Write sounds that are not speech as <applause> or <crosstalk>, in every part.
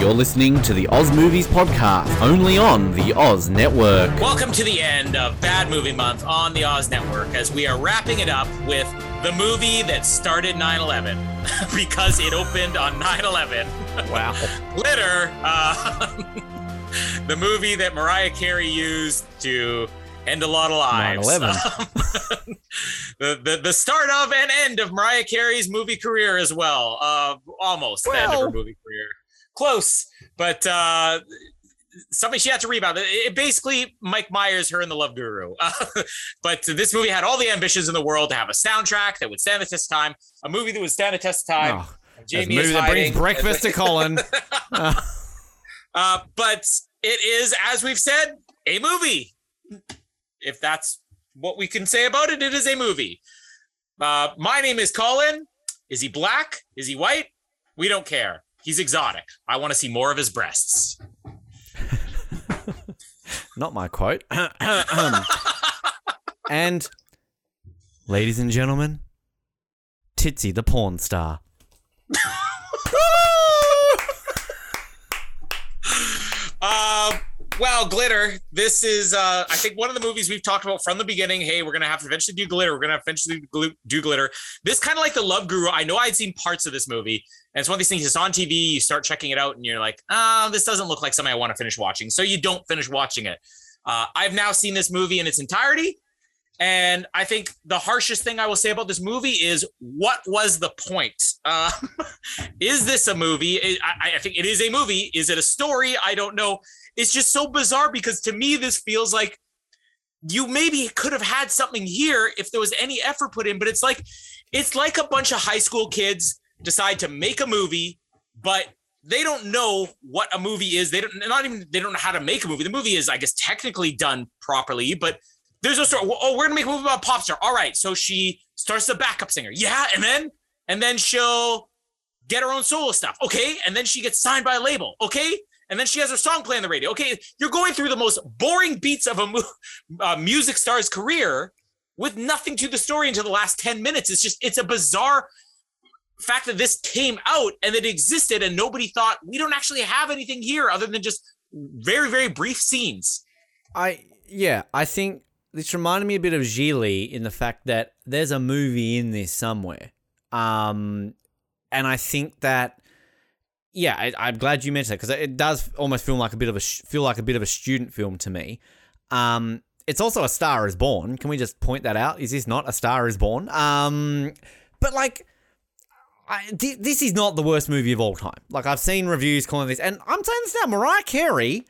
You're listening to the Oz Movies Podcast, only on the Oz Network. Welcome to the end of Bad Movie Month on the Oz Network as we are wrapping it up with the movie that started 9 11 <laughs> because it opened on 9 11. Wow. <laughs> Glitter, uh, <laughs> the movie that Mariah Carey used to end a lot of lives. 9/11. the, the, the start of and end of Mariah Carey's movie career as well. Uh, almost the end of her Well- movie career. Close, but uh, something she had to rebound. It, it basically Mike Myers, her and the Love Guru. <laughs> but this movie had all the ambitions in the world to have a soundtrack that would stand the test of time, a movie that would stand the test of time. Oh, Jamie movie that brings breakfast to Colin. <laughs> <laughs> Uh, but it is, as we've said, a movie. If that's what we can say about it, it is a movie. Uh, my name is Colin. Is he black? Is he white? We don't care. He's exotic. I want to see more of his breasts. <laughs> Not my quote. <coughs> and, ladies and gentlemen, Titsy the porn star. <laughs> Uh, well, Glitter. This is, uh, I think, one of the movies we've talked about from the beginning. Hey, we're gonna have to eventually do Glitter. We're gonna eventually do Glitter. This kind of like the Love Guru. I know I'd seen parts of this movie, and it's one of these things. It's on TV. You start checking it out, and you're like, ah, this doesn't look like something I want to finish watching. So you don't finish watching it. Uh, I've now seen this movie in its entirety. And I think the harshest thing I will say about this movie is what was the point? Uh, <laughs> is this a movie? I, I think it is a movie. Is it a story? I don't know. It's just so bizarre because to me, this feels like you maybe could have had something here if there was any effort put in, but it's like it's like a bunch of high school kids decide to make a movie, but they don't know what a movie is. They don't not even they don't know how to make a movie. The movie is, I guess, technically done properly, but there's no story. Oh, we're gonna make a movie about a pop star. All right, so she starts the backup singer. Yeah, and then and then she'll get her own solo stuff. Okay, and then she gets signed by a label. Okay, and then she has her song play on the radio. Okay, you're going through the most boring beats of a mu- <laughs> uh, music star's career with nothing to the story until the last 10 minutes. It's just, it's a bizarre fact that this came out and it existed and nobody thought we don't actually have anything here other than just very, very brief scenes. I yeah, I think this reminded me a bit of Gigli in the fact that there's a movie in this somewhere. Um and I think that yeah, I, I'm glad you mentioned that because it does almost feel like a bit of a feel like a bit of a student film to me. Um, it's also a Star is Born. Can we just point that out? Is this not a Star is Born? Um, but like, I, thi- this is not the worst movie of all time. Like I've seen reviews calling this, and I'm saying this now. Mariah Carey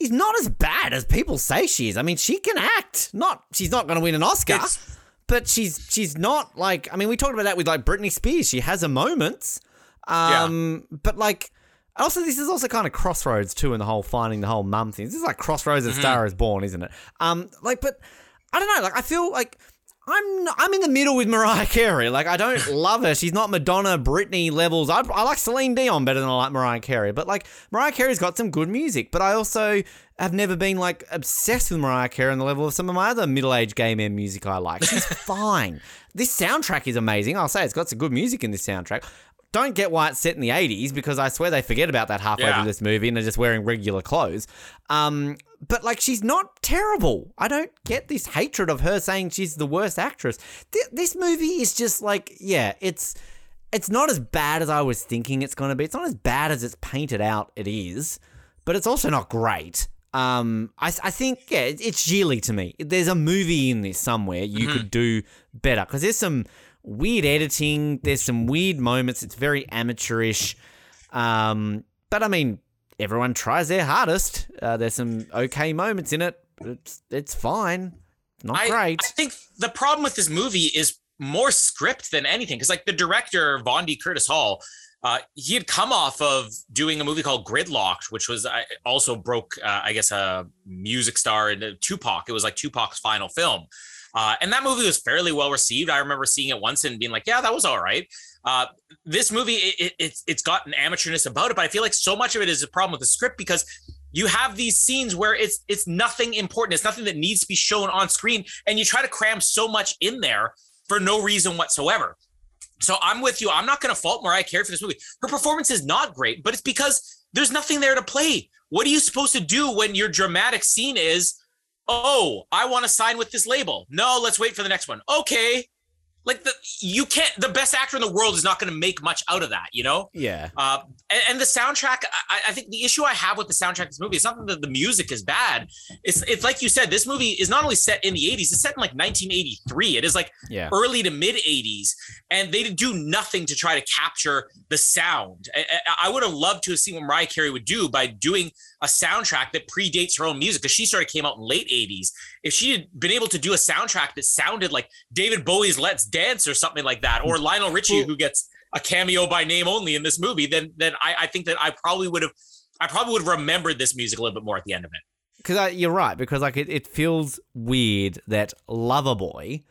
she's not as bad as people say she is. I mean, she can act. Not she's not going to win an Oscar, It's- but she's she's not like. I mean, we talked about that with like Britney Spears. She has her moments, um, but like. Also, this is also kind of crossroads too, in the whole finding the whole mum thing. This is like crossroads of Star is Born, isn't it? Um, like, but I don't know. Like, I feel like I'm I'm in the middle with Mariah Carey. Like, I don't <laughs> love her. She's not Madonna, Britney levels. I, I like Celine Dion better than I like Mariah Carey. But like, Mariah Carey's got some good music. But I also have never been like obsessed with Mariah Carey on the level of some of my other middle-aged gay men music I like. She's <laughs> fine. This soundtrack is amazing. I'll say it's got some good music in this soundtrack. Don't get why it's set in the 80s because I swear they forget about that halfway Yeah. through this movie and they're just wearing regular clothes. Um, but like, she's not terrible. I don't get this hatred of her saying she's the worst actress. Th- this movie is just like, yeah, it's it's not as bad as I was thinking it's going to be. It's not as bad as it's painted out. It is, but it's also not great. Um, I, I think yeah, it's Gigli to me. There's a movie in this somewhere you mm-hmm. could do better because there's some weird editing. There's some weird moments. It's very amateurish. Um, but I mean, everyone tries their hardest. Uh, there's some okay moments in it. It's it's fine. Not I, great. I think the problem with this movie is more script than anything. Because like the director Vondie Curtis Hall, uh, he had come off of doing a movie called Gridlock'd, which was uh, also broke, uh, I guess, a music star in Tupac. It was like Tupac's final film. Uh, and that movie was fairly well received. I remember seeing it once and being like, yeah, that was all right. Uh, this movie, it, it, it's it's got an amateurness about it, but I feel like so much of it is a problem with the script because you have these scenes where it's it's nothing important, it's nothing that needs to be shown on screen, and you try to cram so much in there for no reason whatsoever. So I'm with you. I'm not going to fault Mariah Carey for this movie. Her performance is not great, but it's because there's nothing there to play. What are you supposed to do when your dramatic scene is, oh, I want to sign with this label? No, let's wait for the next one. Okay, like the you can't the best actor in the world is not going to make much out of that you know? Yeah. Uh, and, and, the soundtrack I, I, think the issue i have with the soundtrack of this movie is not that the music is bad. It's it's like you said this movie is not only set in the 80s it's set in like 1983 it is like yeah. early to mid 80s and they didn't do nothing to try to capture the sound. I, I would have loved to have seen what mariah carey would do by doing a soundtrack that predates her own music because she started came out in late 80s if she had been able to do a soundtrack that sounded like david bowie's let's dance or something like that or lionel richie who gets a cameo by name only in this movie then then i, I think that i probably would have i probably would have remembered this music a little bit more at the end of it because you're right because like it, it feels weird that loverboy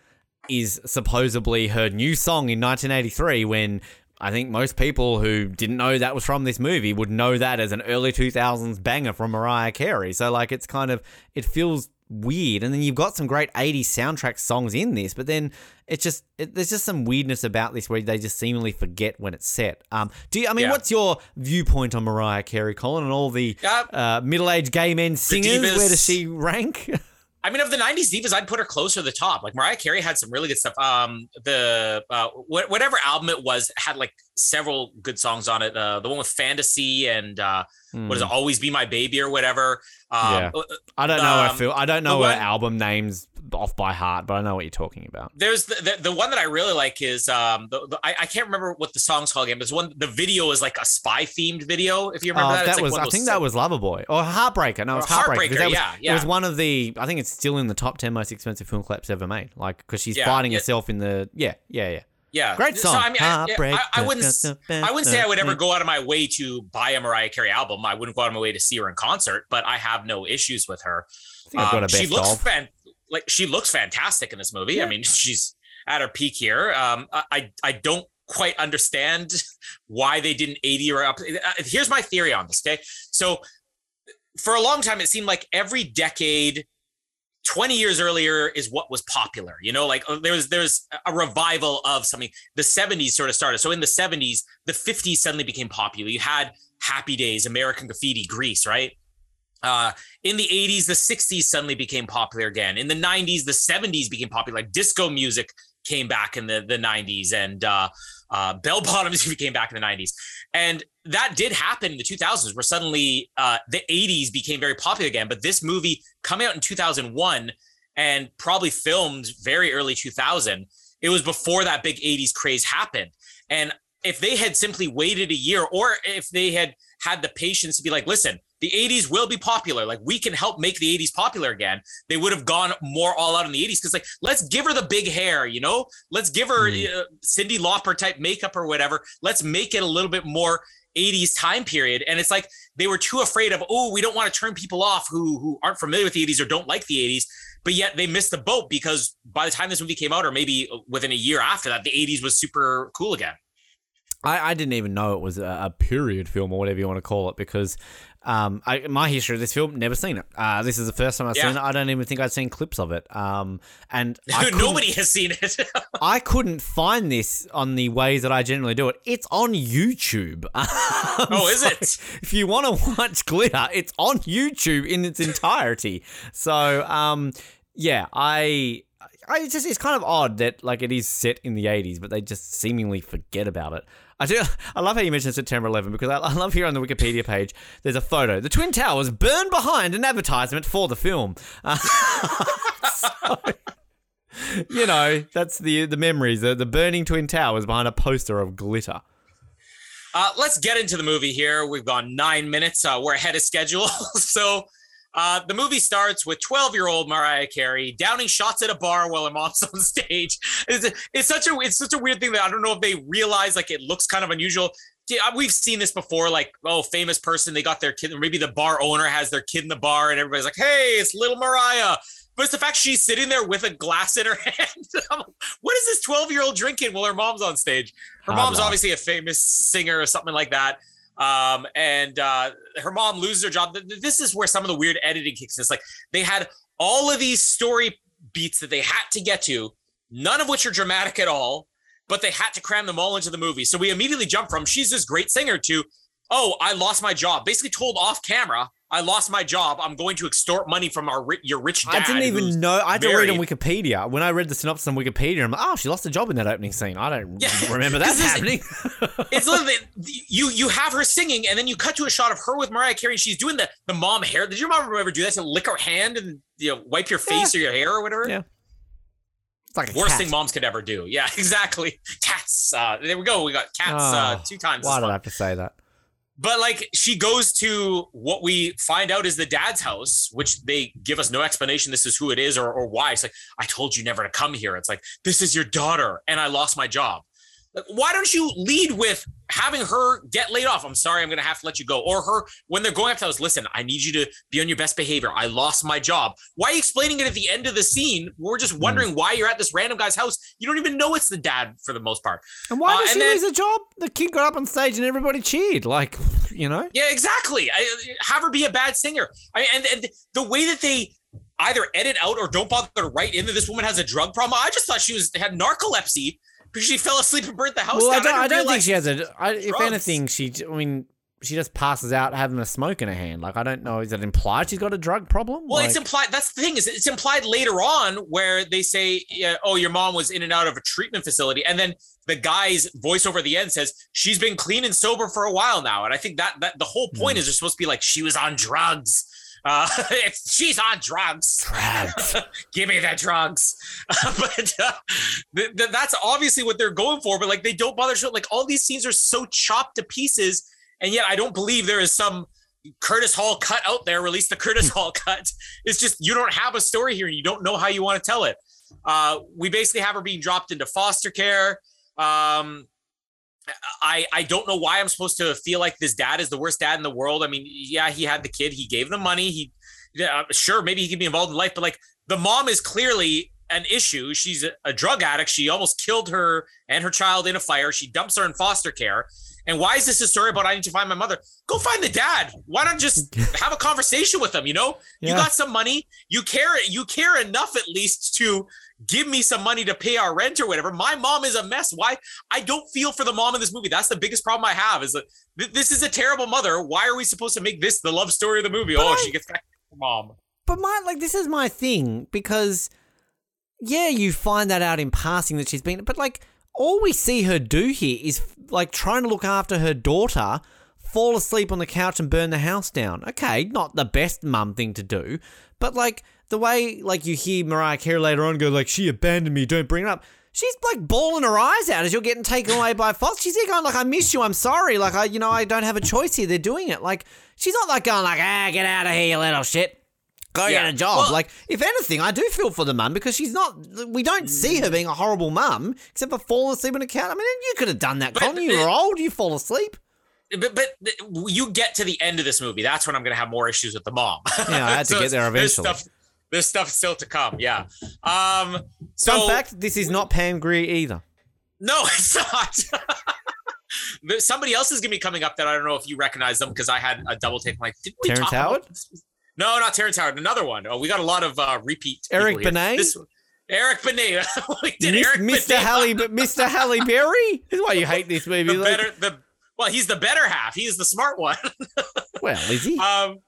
is supposedly her new song in 1983 when I think most people who didn't know that was from this movie would know that as an early 2000s banger from Mariah Carey. So, like, it's kind of, it feels weird. And then you've got some great 80s soundtrack songs in this, but then it's just, it, there's just some weirdness about this where they just seemingly forget when it's set. Um, do you, I mean, yeah. what's your viewpoint on Mariah Carey, Colin, and all the uh, middle aged gay men singers? Where does she rank? <laughs> I mean, of the '90s divas, I'd put her closer to the top. Like Mariah Carey had some really good stuff. Um, the uh, wh- whatever album it was had like several good songs on it. Uh, the one with Fantasy and uh, mm. what is it? Hmm. Always Be My Baby or whatever. Um, yeah. Uh, I don't know. Um, I feel I don't know what album names off by heart, but I know what you're talking about. There's the the, the one that I really like is um the, the I, I, can't remember what the song's called again. But one the video is like a spy themed video. If you remember oh, that, that like was I think that was Loverboy or Heartbreaker. No, it's Heartbreaker. Heartbreaker was, yeah, yeah. It was one of the I think it's still in the top ten most expensive film clips ever made. Like because she's yeah, fighting yeah. herself in the yeah yeah yeah. Yeah, great song. So, I mean, I, I, I, wouldn't, I wouldn't say I would ever go out of my way to buy a Mariah Carey album. I wouldn't go out of my way to see her in concert, but I have no issues with her. Um, she looks fan- like she looks fantastic in this movie. Yeah. I mean, <laughs> she's at her peak here. Um, I I don't quite understand <laughs> why they didn't 80 her up. Uh, here's my theory on this. Okay, so for a long time, it seemed like every decade 20 years earlier is what was popular you know like uh, there's there's a revival of something the 70s sort of started so in the 70s the 50s suddenly became popular you had happy days american graffiti grease right uh, in the 80s the 60s suddenly became popular again. In the 90s the 70s became popular like disco music came back in the the 90s and uh, uh, bell <laughs> bottoms came back in the 90s and that did happen in the 2000s where suddenly uh, the 80s became very popular again. But this movie coming out in 2001 and probably filmed very early 2000 it was before that big 80s craze happened. And if they had simply waited a year or if they had had the patience to be like listen the 80s will be popular. Like we can help make the 80s popular again. They would have gone more all out in the 80s because like let's give her the big hair, you know? Let's give her mm. uh, Cyndi Lauper type makeup or whatever. Let's make it a little bit more 80s time period. And it's like they were too afraid of, oh, we don't want to turn people off who who aren't familiar with the 80s or don't like the 80s. But yet they missed the boat because by the time this movie came out, or maybe within a year after that, the 80s was super cool again. I, I didn't even know it was a, a, period film or whatever you want to call it because um, I, my history of this film, never seen it. Uh, this is the first time I've yeah. seen it. I don't even think I'd seen clips of it. Um, and <laughs> nobody has seen it. <laughs> I couldn't find this on the ways that I generally do it. It's on YouTube. <laughs> oh, is it? If you want to watch Glitter, it's on YouTube in its entirety. so, um, yeah, I I it's just it's kind of odd that like it is set in the 80s, but they just seemingly forget about it. I do. I love how you mentioned September 11 because I, I love here on the Wikipedia page. There's a photo. The Twin Towers burned behind an advertisement for the film. Uh, <laughs> so, you know, that's the the memories. The, the burning Twin Towers behind a poster of glitter. Uh, let's get into the movie here. We've gone nine minutes. Uh, we're ahead of schedule. <laughs> so uh, the movie starts with 12 year old Mariah Carey downing shots at a bar while her mom's on <laughs> stage. It's, it's such a it's such a weird thing that I don't know if they realize like it looks kind of unusual. Yeah, we've seen this before, like oh, famous person they got their kid, maybe the bar owner has their kid in the bar, and everybody's like, "Hey, it's little Mariah." But it's the fact she's sitting there with a glass in her <laughs> hand. what is this 12 year old drinking while her mom's on stage? Her mom's obviously a famous singer or something like that. Um, and uh, her mom loses her job. This is where some of the weird editing kicks in. It's like they had all of these story beats that they had to get to, none of which are dramatic at all, but they had to cram them all into the movie. So we immediately jump from she's this great singer to, oh, I lost my job. Basically told off camera I lost my job. I'm going to extort money from our your rich dad. I didn't even know. I had to read on Wikipedia. When I read the synopsis on Wikipedia, I'm like, oh, she lost a job in that opening scene. I don't yeah. <laughs> remember that happening. <laughs> it's literally you. You have her singing, and then you cut to a shot of her with Mariah Carey. She's doing the the mom hair. Did your mom ever do that? To lick her hand and you know wipe your face yeah. or your hair or whatever. Yeah. It's like worst cat. thing moms could ever do. Yeah, <laughs> exactly. Cats. Uh, there we go. We got cats oh, uh, two times. Why did I have to say that? But like she goes to what we find out is the dad's house, which they give us no explanation. This is who it is or, or why. It's like, I told you never to come here. It's like, this is your daughter, and I lost my job. Like, why don't you lead with having her get laid off? I'm sorry, I'm going to have to let you go. Or her, when they're going up to us, listen, I need you to be on your best behavior. I lost my job. Why are you explaining it at the end of the scene? We're just hmm. wondering mm. why you're at this random guy's house. You don't even know it's the dad for the most part. And why uh, did she then, lose a job? The kid got up on stage and everybody cheered. Like, you know? Yeah, exactly. I, have her be a bad singer. I, and, and the way that they either edit out or don't bother to write in that this woman has a drug problem. I just thought she was had narcolepsy because she fell asleep and burnt the house well, down. I don't, I don't think she has a. I, if anything, she. I mean, she just passes out having a smoke in her hand. Like I don't know, is it implied she's got a drug problem? Well, like, it's implied. That's the thing is it's implied later on where they say, yeah, "Oh, your mom was in and out of a treatment facility," and then the guy's voice over the end says she's been clean and sober for a while now. And I think that that the whole point mm. is they're supposed to be like she was on drugs. Uh, <laughs> she's on drugs. Drugs. <laughs> Give me the drugs. <laughs> But uh, th- th- that's obviously what they're going for. But like they don't bother showing. Like all these scenes are so chopped to pieces, and yet I don't believe there is some Curtis Hall cut out there. Release the Curtis Hall cut. It's just you don't have a story here, and you don't know how you want to tell it. Uh, we basically have her being dropped into foster care. Um, I I don't know why I'm supposed to feel like this dad is the worst dad in the world. I mean, yeah, he had the kid, he gave them money, he yeah, sure maybe he can be involved in life, but like the mom is clearly an issue. She's a, a drug addict. She almost killed her and her child in a fire. She dumps her in foster care. And why is this a story about I need to find my mother? Go find the dad. Why not just <laughs> have a conversation with him? You know, yeah. you got some money. You care. You care enough at least to give me some money to pay our rent or whatever. My mom is a mess. Why? I don't feel for the mom in this movie. That's the biggest problem I have. Is that th- this is a terrible mother. Why are we supposed to make this the love story of the movie? Oh, but oh, I, she gets back to her mom. But my like this is my thing because yeah, you find that out in passing that she's been, but like all we see her do here is like trying to look after her daughter. Fall asleep on the couch and burn the house down. Okay, not the best mum thing to do, but like the way like you hear Mariah Carey later on go like she abandoned me, don't bring it up. She's like bawling her eyes out as you're getting taken away by Fox. She's there going like, "I miss you. I'm sorry. Like I, you know, I don't have a choice here. They're doing it. Like she's not like going like, ah, get out of here, you little shit. Go yeah. get a job. Well, like if anything, I do feel for the mum because she's not. We don't see her being a horrible mum except for falling asleep on a couch. I mean, you could have done that, Connie. You were old. You fall asleep but but you get to the end of this movie. That's when I'm going to have more issues with the mom. Yeah, I had <laughs> so to get there eventually. There's stuff, there's stuff still to come. Yeah. Um. So, Fun fact: This is not Pam Grier either. No, <laughs> it's not. <laughs> Somebody else is going to be coming up that I don't know if you recognize them because I had a double take. like, did we Terrence Howard? No, not Terrence Howard. Another one. Oh, we got a lot of uh, repeat. Eric Benet. This, Eric Benet. we did Miss, Eric Mr. Benet. Halle, <laughs> Mr. Halle Berry. This is why you hate this movie. The better, the well, he's the better half. He's the smart one. <laughs> well, is he? Um,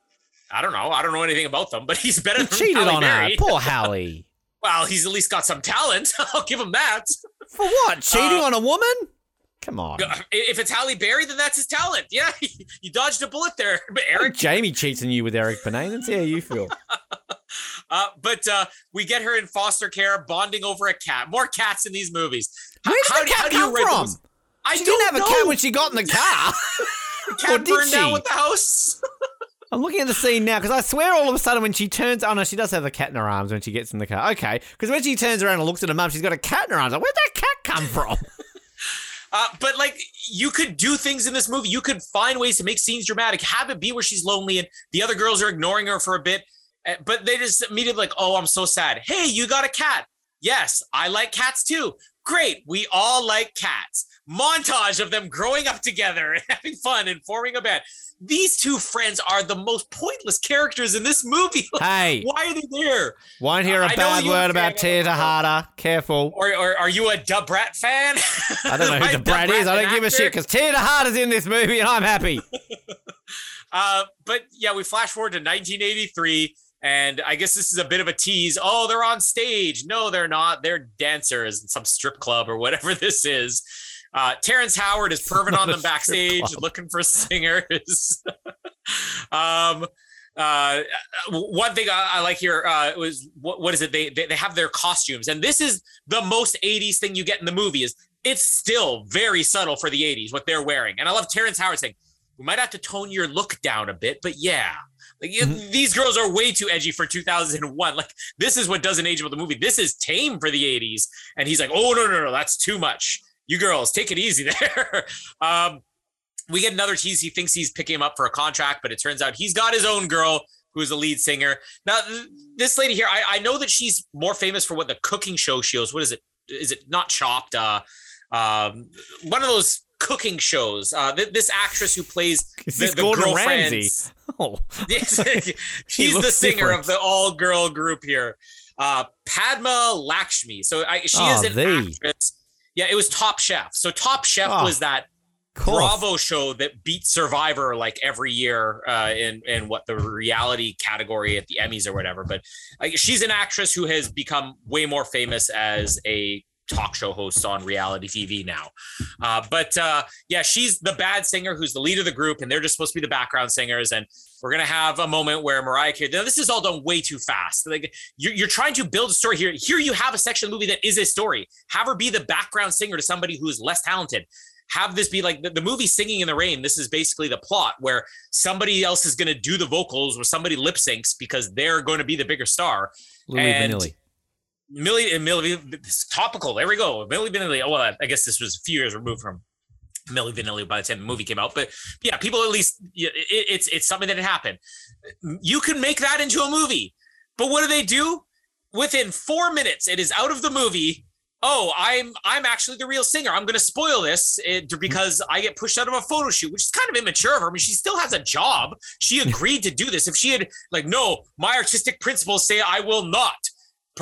I don't know. I don't know anything about them, but he's better. He cheated Halle on Berry. her. Poor <laughs> Halle. Well, he's at least got some talent. I'll give him that. For what? Cheating uh, on a woman? Come on. <laughs> If it's Halle Berry, then that's his talent. Yeah, <laughs> you dodged a bullet there, but <laughs> Eric. Jamie cheats on you with Eric Benet. Let's see how you feel. uh, but uh, we get her in foster care, bonding over a cat. More cats in these movies. Where did how, the cat how come from? I she didn't have know. a cat when she got in the car. the cat burned she? down with the house. I'm looking at the scene now because I swear all of a sudden when she turns, oh no, she does have a cat in her arms when she gets in the car. Okay, because when she turns around and looks at her mum, she's got a cat in her arms. Like, where'd that cat come from? Uh, but like you could do things in this movie. You could find ways to make scenes dramatic. Have it be where she's lonely and the other girls are ignoring her for a bit, eh, but they just immediately like, "Oh, I'm so sad." Hey, you got a cat? Yes, I like cats too. Great, we all like cats. Montage of them growing up together and <laughs> having fun and forming a band these two friends are the most pointless characters in this movie. <laughs> Hey, why are they there? Won't hear a uh, bad word about Tia Texada. Careful. Or, or, are you a Da Brat fan? I don't know who <laughs> Da Brat is. I don't give a shit because Tia Texada's in this movie and I'm happy. <laughs> uh, but yeah, we flash forward to 1983. And I guess this is a bit of a tease. Oh, they're on stage. No, they're not. They're dancers in some strip club or whatever this is. Uh, Terrence Howard is perving on them <laughs> backstage, looking for <laughs> singers. <laughs> um, uh, one thing I, I like here uh, was what, what is it? They, they they have their costumes, and this is the most '80s thing you get in the movie. Is it's still very subtle for the '80s what they're wearing, and I love Terrence Howard saying, "We might have to tone your look down a bit, but yeah." Like, mm-hmm. These girls are way too edgy for 2001. Like this is what doesn't age with the movie. This is tame for the 80s, and he's like, "Oh no no no, that's too much." You girls take it easy <laughs> there. um, we get another tease. He thinks he's picking him up for a contract, but it turns out he's got his own girl who's a lead singer. Now, this lady here, I, I know that she's more famous for what the cooking show she hosts. What is it? Is it not Chopped? Uh, um, one of those cooking shows. Uh, th- this actress who plays <laughs> the, the Gordon Ramsay. <laughs> Oh, she's the singer different. of the all-girl group here. Uh, Padma Lakshmi. So I, she oh, is an they. actress yeah, it was Top Chef. So Top Chef oh, was that Bravo show that beat Survivor like every year uh, in in what the reality category at the Emmys or whatever. But like, she's an actress who has become way more famous as a talk show host on reality TV now. Uh, but uh, yeah, she's the bad singer who's the lead of the group, and they're just supposed to be the background singers. And we're gonna have a moment where Mariah Carey. Now, this is all done way too fast. Like you're, you're trying to build a story here. Here you have a section of the movie that is a story. Have her be the background singer to somebody who is less talented. Have this be like the, the movie Singing in the Rain. This is basically the plot where somebody else is going to do the vocals or somebody lip syncs because they're going to be the bigger star. Louis and Vanilli. Millie and Millie, it's topical. There we go. Milli Vanilli. Oh, well, I guess this was a few years removed from Milli Vanilli by the time the movie came out. But yeah, people at least it, it's it's something that happened. You can make that into a movie, but what do they do? Within four minutes, it is out of the movie. Oh, I'm I'm actually the real singer. I'm going to spoil this because I get pushed out of a photo shoot, which is kind of immature of her. I mean, she still has a job. She agreed to do this. If she had like, no, my artistic principles say I will not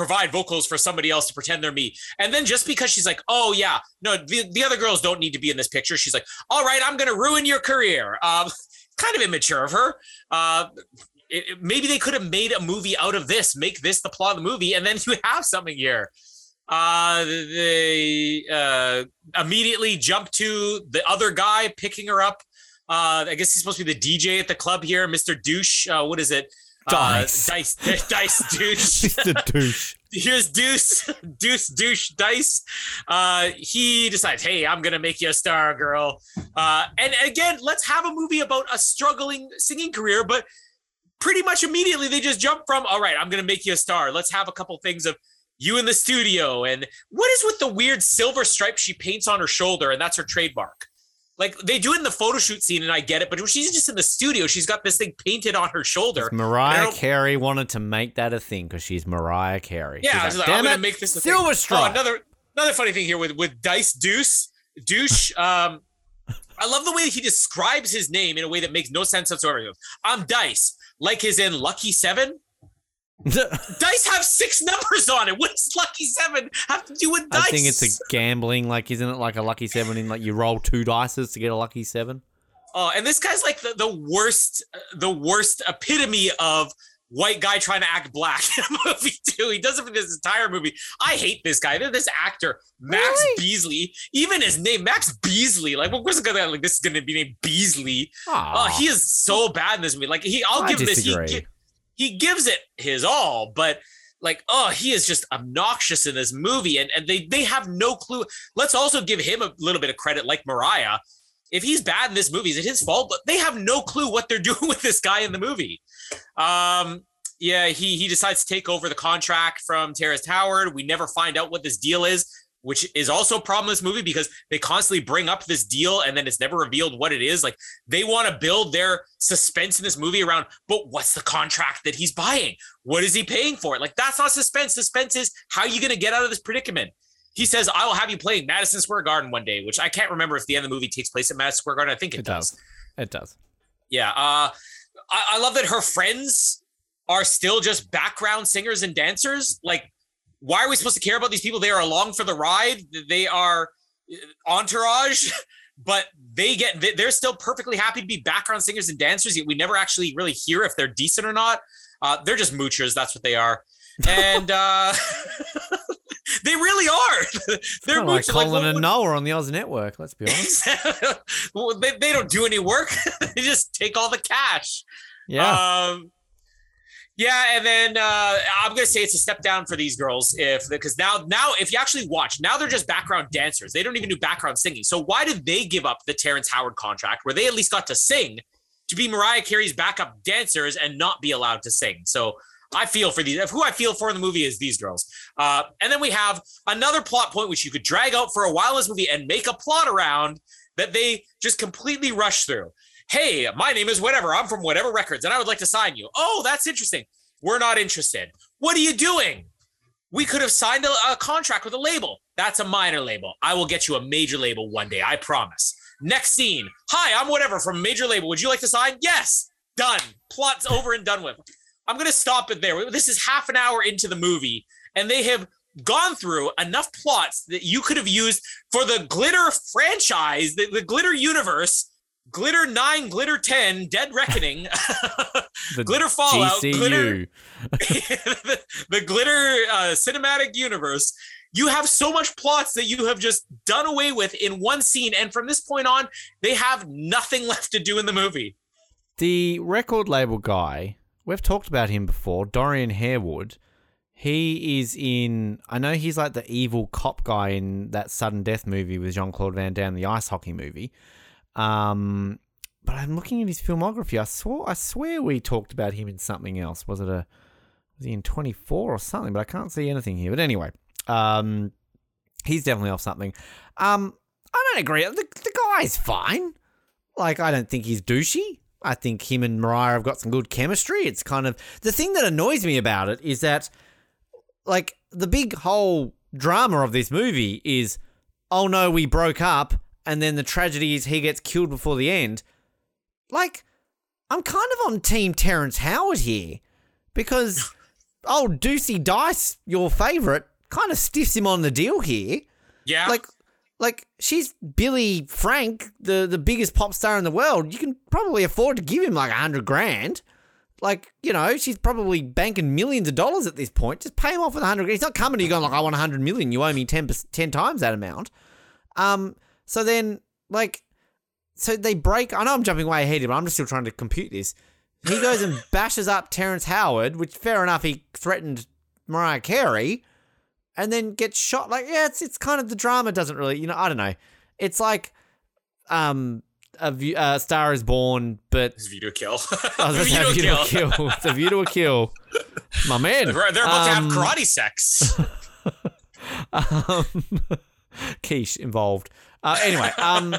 provide vocals for somebody else to pretend they're me. And then just because she's like, oh yeah, no, the, the other girls don't need to be in this picture. She's like, all right, I'm going to ruin your career. Um, <laughs> kind of immature of her. Uh, it, it, maybe they could have made a movie out of this, make this the plot of the movie, and then <laughs> you have something here. Uh, they uh, immediately jump to the other guy picking her up. Uh, I guess he's supposed to be the DJ at the club here, Mr. Douche. Uh, what is it? Dice. Uh, dice, dice, <laughs> douche. Mr. douche. Here's Deuce, Deuce, douche, dice. Uh, he decides, hey, I'm gonna make you a star, girl. Uh, and again, let's have a movie about a struggling singing career, but pretty much immediately they just jump from, all right, I'm gonna make you a star. Let's have a couple things of you in the studio, and what is with the weird silver stripe she paints on her shoulder, and that's her trademark. Like they do it in the photo shoot scene, and I get it, but when she's just in the studio, she's got this thing painted on her shoulder. Mariah Carey wanted to make that a thing because she's Mariah Carey. Yeah, like, like, I'm gonna make this a silver thing. straw. Oh, another another funny thing here with with Dice Deuce douche. <laughs> Um, I love the way he describes his name in a way that makes no sense whatsoever. Goes, "I'm Dice," like his in Lucky Seven. <laughs> dice have six numbers on it. What does Lucky Seven have to do with dice? I think it's a gambling. Like, isn't it like a Lucky Seven in like you roll two dices to get a Lucky Seven? Oh, and this guy's like the, the worst, the worst epitome of white guy trying to act black <laughs> in a movie too. He does it for this entire movie. I hate this guy. This actor, Max really? Beesley. Even his name, Max Beesley. Like, what was it gonna like? This is gonna be named Beasley. Oh, he is so bad in this movie. Like, he, I'll I give disagree. this. He, he gives it his all, but like, oh, he is just obnoxious in this movie, and and they they have no clue. Let's also give him a little bit of credit, like Mariah. If he's bad in this movie, is it his fault? But they have no clue what they're <laughs> doing with this guy in the movie. Um, yeah, he he decides to take over the contract from Terrence Howard. We never find out what this deal is which is also a problem in this movie because they constantly bring up this deal and then it's never revealed what it is. Like they want to build their suspense in this movie around, but what's the contract that he's buying? What is he paying for it? Like that's not suspense. Suspense is how are you going to get out of this predicament? He says, I will have you playing Madison Square Garden one day, which I can't remember if the end of the movie takes place at Madison Square Garden. I think it, it does. does. It does. Yeah. Uh, I, I love that her friends are still just background singers and dancers. Like why are we supposed to care about these people? They are along for the ride. They are uh, entourage, <laughs> but they get they're still perfectly happy to be background singers and dancers. Yet we never actually really hear if they're decent or not. Uh, they're just moochers. That's what they are, and <laughs> uh, <laughs> they really are. they're like Colin like, and Noah on the Oz Network. Let's be honest. well, they, they don't do any work. they just take all the cash. Yeah. Um, yeah, and then uh, I'm gonna say it's a step down for these girls if because now now if you actually watch now they're just background dancers. They don't even do background singing. So why did they give up the Terrence Howard contract where they at least got to sing to be Mariah Carey's backup dancers and not be allowed to sing? So I feel for these. Who I feel for in the movie is these girls. Uh, and then we have another plot point which you could drag out for a while in this movie and make a plot around that they just completely rush through hey, my name is whatever. I'm from whatever records and I would like to sign you. Oh, that's interesting. We're not interested. What are you doing? We could have signed a, a, contract with a label. That's a minor label. I will get you a major label one day. I promise. Next scene. Hi, I'm whatever from major label. Would you like to sign? Yes. Done. Plot's over and done with. I'm going to stop it there. This is half an hour into the movie, and they have gone through enough plots that you could have used for the glitter franchise, the, the glitter universe Glitter 9, Glitter 10, Dead Reckoning, <laughs> Glitter Fallout, GCU. Glitter, the, <laughs> the, Glitter uh, Cinematic Universe. You have so much plots that you have just done away with in one scene. And from this point on, they have nothing <laughs> left to do in the movie. The record label guy, we've talked about him before, Dorian Harewood. He is in, I know he's like the evil cop guy in that sudden death movie with Jean Claude Van Damme, the ice hockey movie. Um, but I'm looking at his filmography. I saw, I swear we talked about him in something else. Was it a, was he in 24 or something? But I can't see anything here. But anyway, um, he's definitely off something. Um, I don't agree. The, the guy's fine. Like, I don't think he's douchey. I think him and Mariah have got some good chemistry. It's kind of the thing that annoys me about it is that, like, the big whole drama of this movie is, oh no, we broke up and then the tragedy is he gets killed before the end. Like, I'm kind of on Team Terrence Howard here because <laughs> old Deucey Dice, your favorite, kind of stiffs him on the deal here. Yeah. Like, like she's Billie Frank, the the biggest pop star in the world. You can probably afford to give him like a hundred grand. Like, you know, she's probably banking millions of dollars at this point. Just pay him off with a hundred. He's not coming to you going like, I want a hundred million. You owe me 10, 10 times that amount. Um, so then, like, so they break. I know I'm jumping way ahead here, but I'm just still trying to compute this. He goes and <laughs> bashes up Terrence Howard, which fair enough, he threatened Mariah Carey, and then gets shot. Like, yeah, it's it's kind of the drama doesn't really, you know, I don't know. It's like, um, a view, uh, Star is Born, but it's View to Kill. <laughs> <laughs> I was view, to view to Kill. kill. it's a View to a Kill. My man. They're, they're about um, to have um, karate sex. um, <laughs> quiche involved. Uh, anyway, um,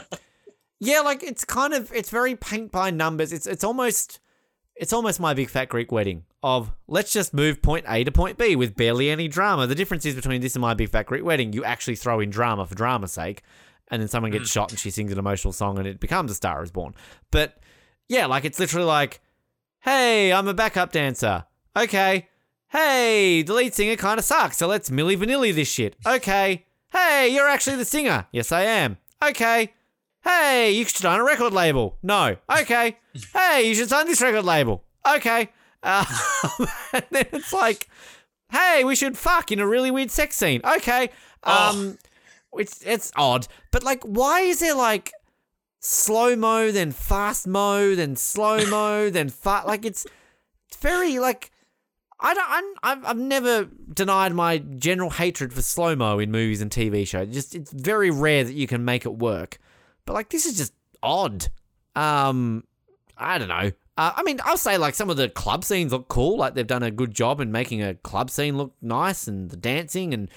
yeah, like it's kind of it's very paint by numbers. It's it's almost it's almost my big fat Greek wedding of let's just move point A to point B with barely any drama. The difference is between this and my big fat Greek wedding, you actually throw in drama for drama's sake, and then someone gets mm. shot and she sings an emotional song and it becomes a star is born. But yeah, like it's literally like, hey, I'm a backup dancer. Okay. Hey, the lead singer kind of sucks, so let's Milli Vanilli this shit. Okay. Hey, you're actually the singer. Yes, I am. Okay. Hey, you should sign a record label. No. Okay. hey, you should sign this record label. Okay. Um, <laughs> and then it's like, hey, we should fuck in a really weird sex scene. Okay. Um, it's it's odd, but like, why is there like slow mo, then fast mo, then slow mo, then fast? Like it's it's very like. I don't. I'm, I've, I've never denied my general hatred for slow mo in movies and TV shows. Just it's very rare that you can make it work. But like this is just odd. Um, I don't know. Uh, I mean, I'll say like some of the club scenes look cool. Like they've done a good job in making a club scene look nice, and the dancing and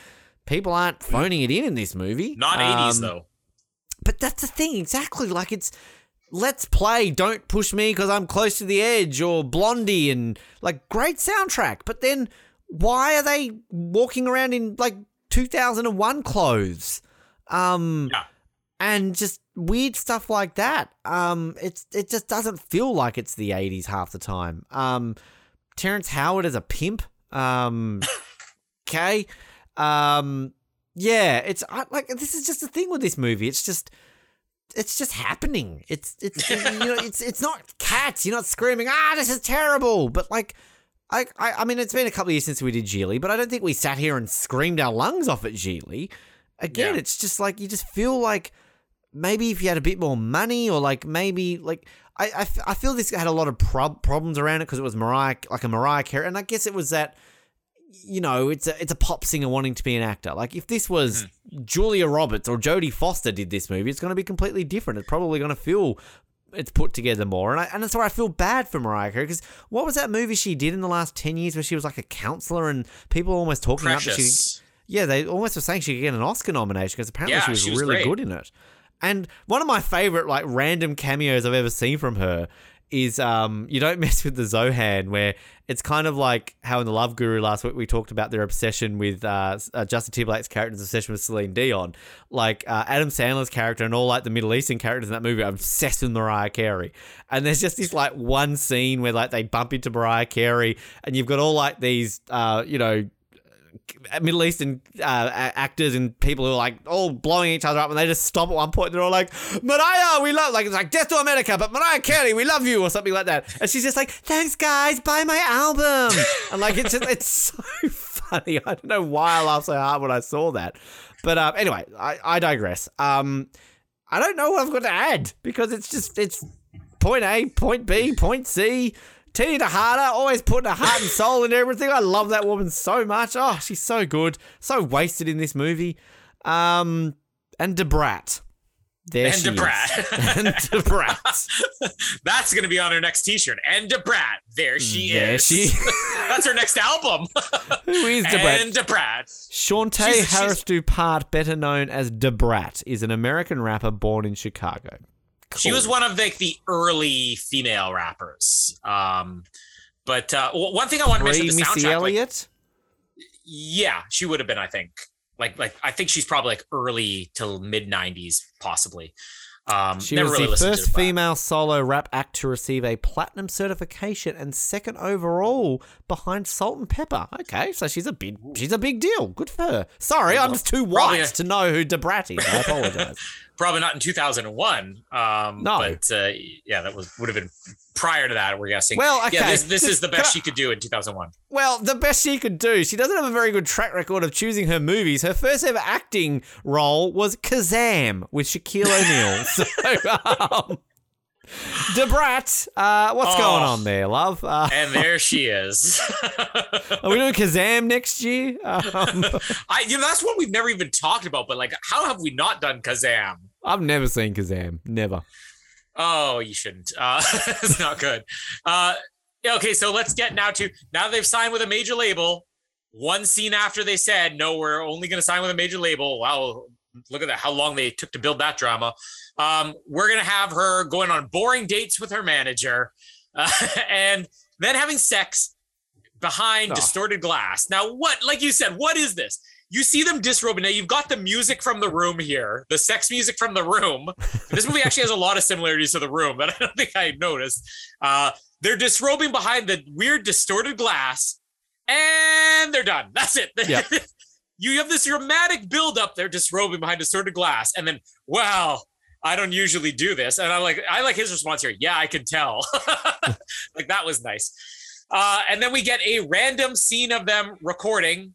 people aren't phoning it in in this movie. Not Um, 80s though. But that's the thing, exactly. Like it's let's play, don't push me because I'm close to the edge, or Blondie, and like great soundtrack. But then why are they walking around in like 2001 clothes? Um, Yeah. and just weird stuff like that. Um, it's it just doesn't feel like it's the 80s half the time. Um, Terrence Howard as a pimp. Um, <laughs> okay. Um, yeah, it's I, like this is just the thing with this movie. It's just it's just happening. It's it's <laughs> you know it's it's not cats. You're not screaming ah this is terrible. But like I I, I mean it's been a couple of years since we did Gigli, but I don't think we sat here and screamed our lungs off at Gigli. Again, Yeah. it's just like you just feel like maybe if you had a bit more money or like maybe like I I feel this had a lot of prob- problems around it because it was Mariah like a Mariah Carey and I guess it was that you know it's a it's a pop singer wanting to be an actor. Like if this was hmm. Julia Roberts or Jodie Foster did this movie it's going to be completely different. It's probably going to feel it's put together more. And I, and that's why I feel bad for Mariah Carey because what was that movie she did in the last 10 years where she was like a counselor and people almost talking up that she yeah, they almost were saying she could get an Oscar nomination because apparently Yeah, she was, she was really great. good in it. And one of my favorite like random cameos I've ever seen from her is um you don't <laughs> mess with the Zohan where it's kind of like how in the Love Guru last week we talked about their obsession with uh, uh Justin Timberlake's character's obsession with Celine Dion. Like uh, Adam Sandler's character and all like the Middle Eastern characters in that movie are obsessed with Mariah Carey. And there's just this like one scene where like they bump into Mariah Carey and you've got all like these uh you know Middle Eastern uh, actors and people who are like all blowing each other up, and they just stop at one point. And they're all like, "Mariah, we love," like it's like "Death to America," but Mariah Carey, we love you, or something like that. And she's just like, "Thanks, guys, buy my album." and like it's just it's <laughs> so funny. I don't know why I laughed so hard when I saw that, but um, anyway, I, I digress. Um, I don't know what I've got to add because it's just it's point A, point B, point C. Tina Texada, always putting her heart and soul into everything. I love that woman so much. Oh, she's so good. So wasted in this movie. Um, and Da Brat. There And she is. Da Brat. <laughs> and Da Brat. <laughs> That's gonna be on her next T-shirt. And Da Brat, there she There is. she- <laughs> That's her next album. Who is Da Brat? and Debrat. Shawntae She's- she's- Harris Dupart, better known as Da Brat, is an American rapper born in Chicago. She was one of like the early female rappers. Um, but uh, one thing I want to mention the Missy soundtrack. like, yeah, she would have been. I think. Like, like I think she's probably like early till mid '90s, possibly. Um, She was really the first to it, but- female solo rap act to receive a platinum certification and second overall behind Salt-N-Pepa. Okay, so she's a big she's a big deal. Good for her. Sorry, I'm just too white a- to know who Da Brat is. I apologize. <laughs> Probably not in 2001. Um, No. but uh, yeah, that was would have been prior to that. We're guessing. Well, yeah, this, this is the <laughs> best I- she could do in 2001. well, the best she could do. She doesn't have a very good track record of choosing her movies. Her first ever acting role was Kazam with Shaquille O'Neal. <laughs> so, um, <laughs> Da Brat, uh, what's Oh. going on there, love? Uh, <laughs> And there she is. <laughs> are we doing Kazam next year? Um, I, you know, that's what we've never even talked about. But like, how have we not done Kazam? I've never seen Kazam. Never. Oh, you shouldn't. Uh, it's not good. Uh, okay, so let's get now to now they've signed with a major label. One scene after they said, no, we're only going to sign with a major label. Wow, look at that. How long they took to build that drama. Um, we're going to have her going on boring dates with her manager <laughs> uh, and then having sex behind Oh. distorted glass. Now, what, like you said, what is this? You see them disrobing. Now you've got the music from the room here, the sex music from the room. <laughs> This movie actually has a lot of similarities to the room that I don't think I noticed. Uh, they're disrobing behind the weird distorted glass, and they're done. That's it. Yep. <laughs> you have this dramatic buildup. They're disrobing behind distorted glass, and then wow, I don't usually do this. And I'm like, I like his response here. Yeah, I can tell. <laughs> like that was nice. Uh, and then we get a random scene of them recording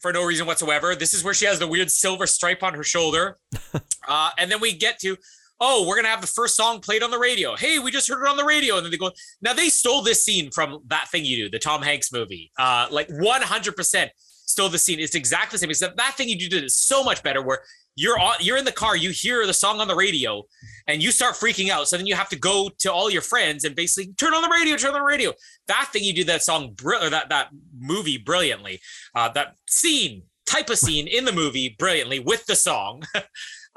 for no reason whatsoever. This is where she has the weird silver stripe on her shoulder. <laughs> uh, and then we get to, oh, we're gonna have the first song played on the radio. Hey, we just heard it on the radio. And then they go, now they stole this scene from that thing you do, the Tom Hanks movie. Uh, like 100% stole the scene. It's exactly the same. Except that thing you do did is so much better. Where you're on, you're in the car, you hear the song on the radio, and you start freaking out. So then you have to go to all your friends and basically turn on the radio, turn on the radio. That thing you do that song, or that that movie brilliantly. Uh, that scene, type of scene in the movie, brilliantly with the song. <laughs>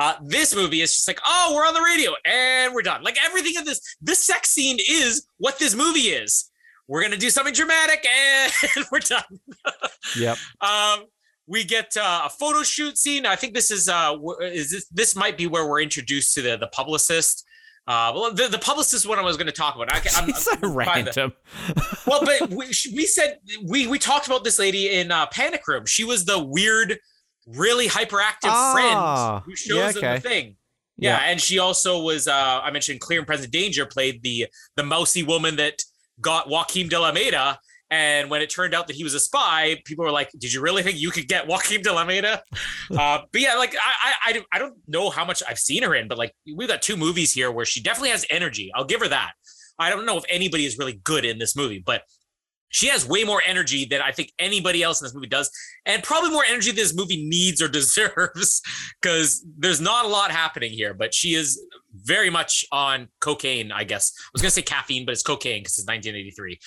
Uh, this movie is just like, oh, we're on the radio and we're done. Like everything in this, this sex scene is what this movie is. We're gonna do something dramatic and <laughs> we're done. yep. <laughs> Um, we get uh, a photo shoot scene. I think this is uh, is this this might be where we're introduced to the the publicist. Uh, well, the, the publicist is what I was going to talk about. I, I'm, <laughs> so I'm random. <laughs> well, but <laughs> we, we said we we talked about this lady in uh, Panic Room. She was the weird, really hyperactive oh, friend who shows yeah, okay. the thing. Yeah, yeah, and she also was. Uh, I mentioned Clear and Present Danger played the the mousy woman that got Joaquim de la Almeida and when it turned out that he was a spy, people were like, "Did you really think you could get Joaquim de la Almeida?" uh, but yeah, like I, I, I don't know how much I've seen her in, but like we've got two movies here where she definitely has energy. I'll give her that. I don't know if anybody is really good in this movie, but she has way more energy than I think anybody else in this movie does, and probably more energy than this movie needs or <laughs> deserves, because there's not a lot happening here. But she is very much on cocaine, I guess. I was gonna say caffeine, but it's cocaine because it's 1983.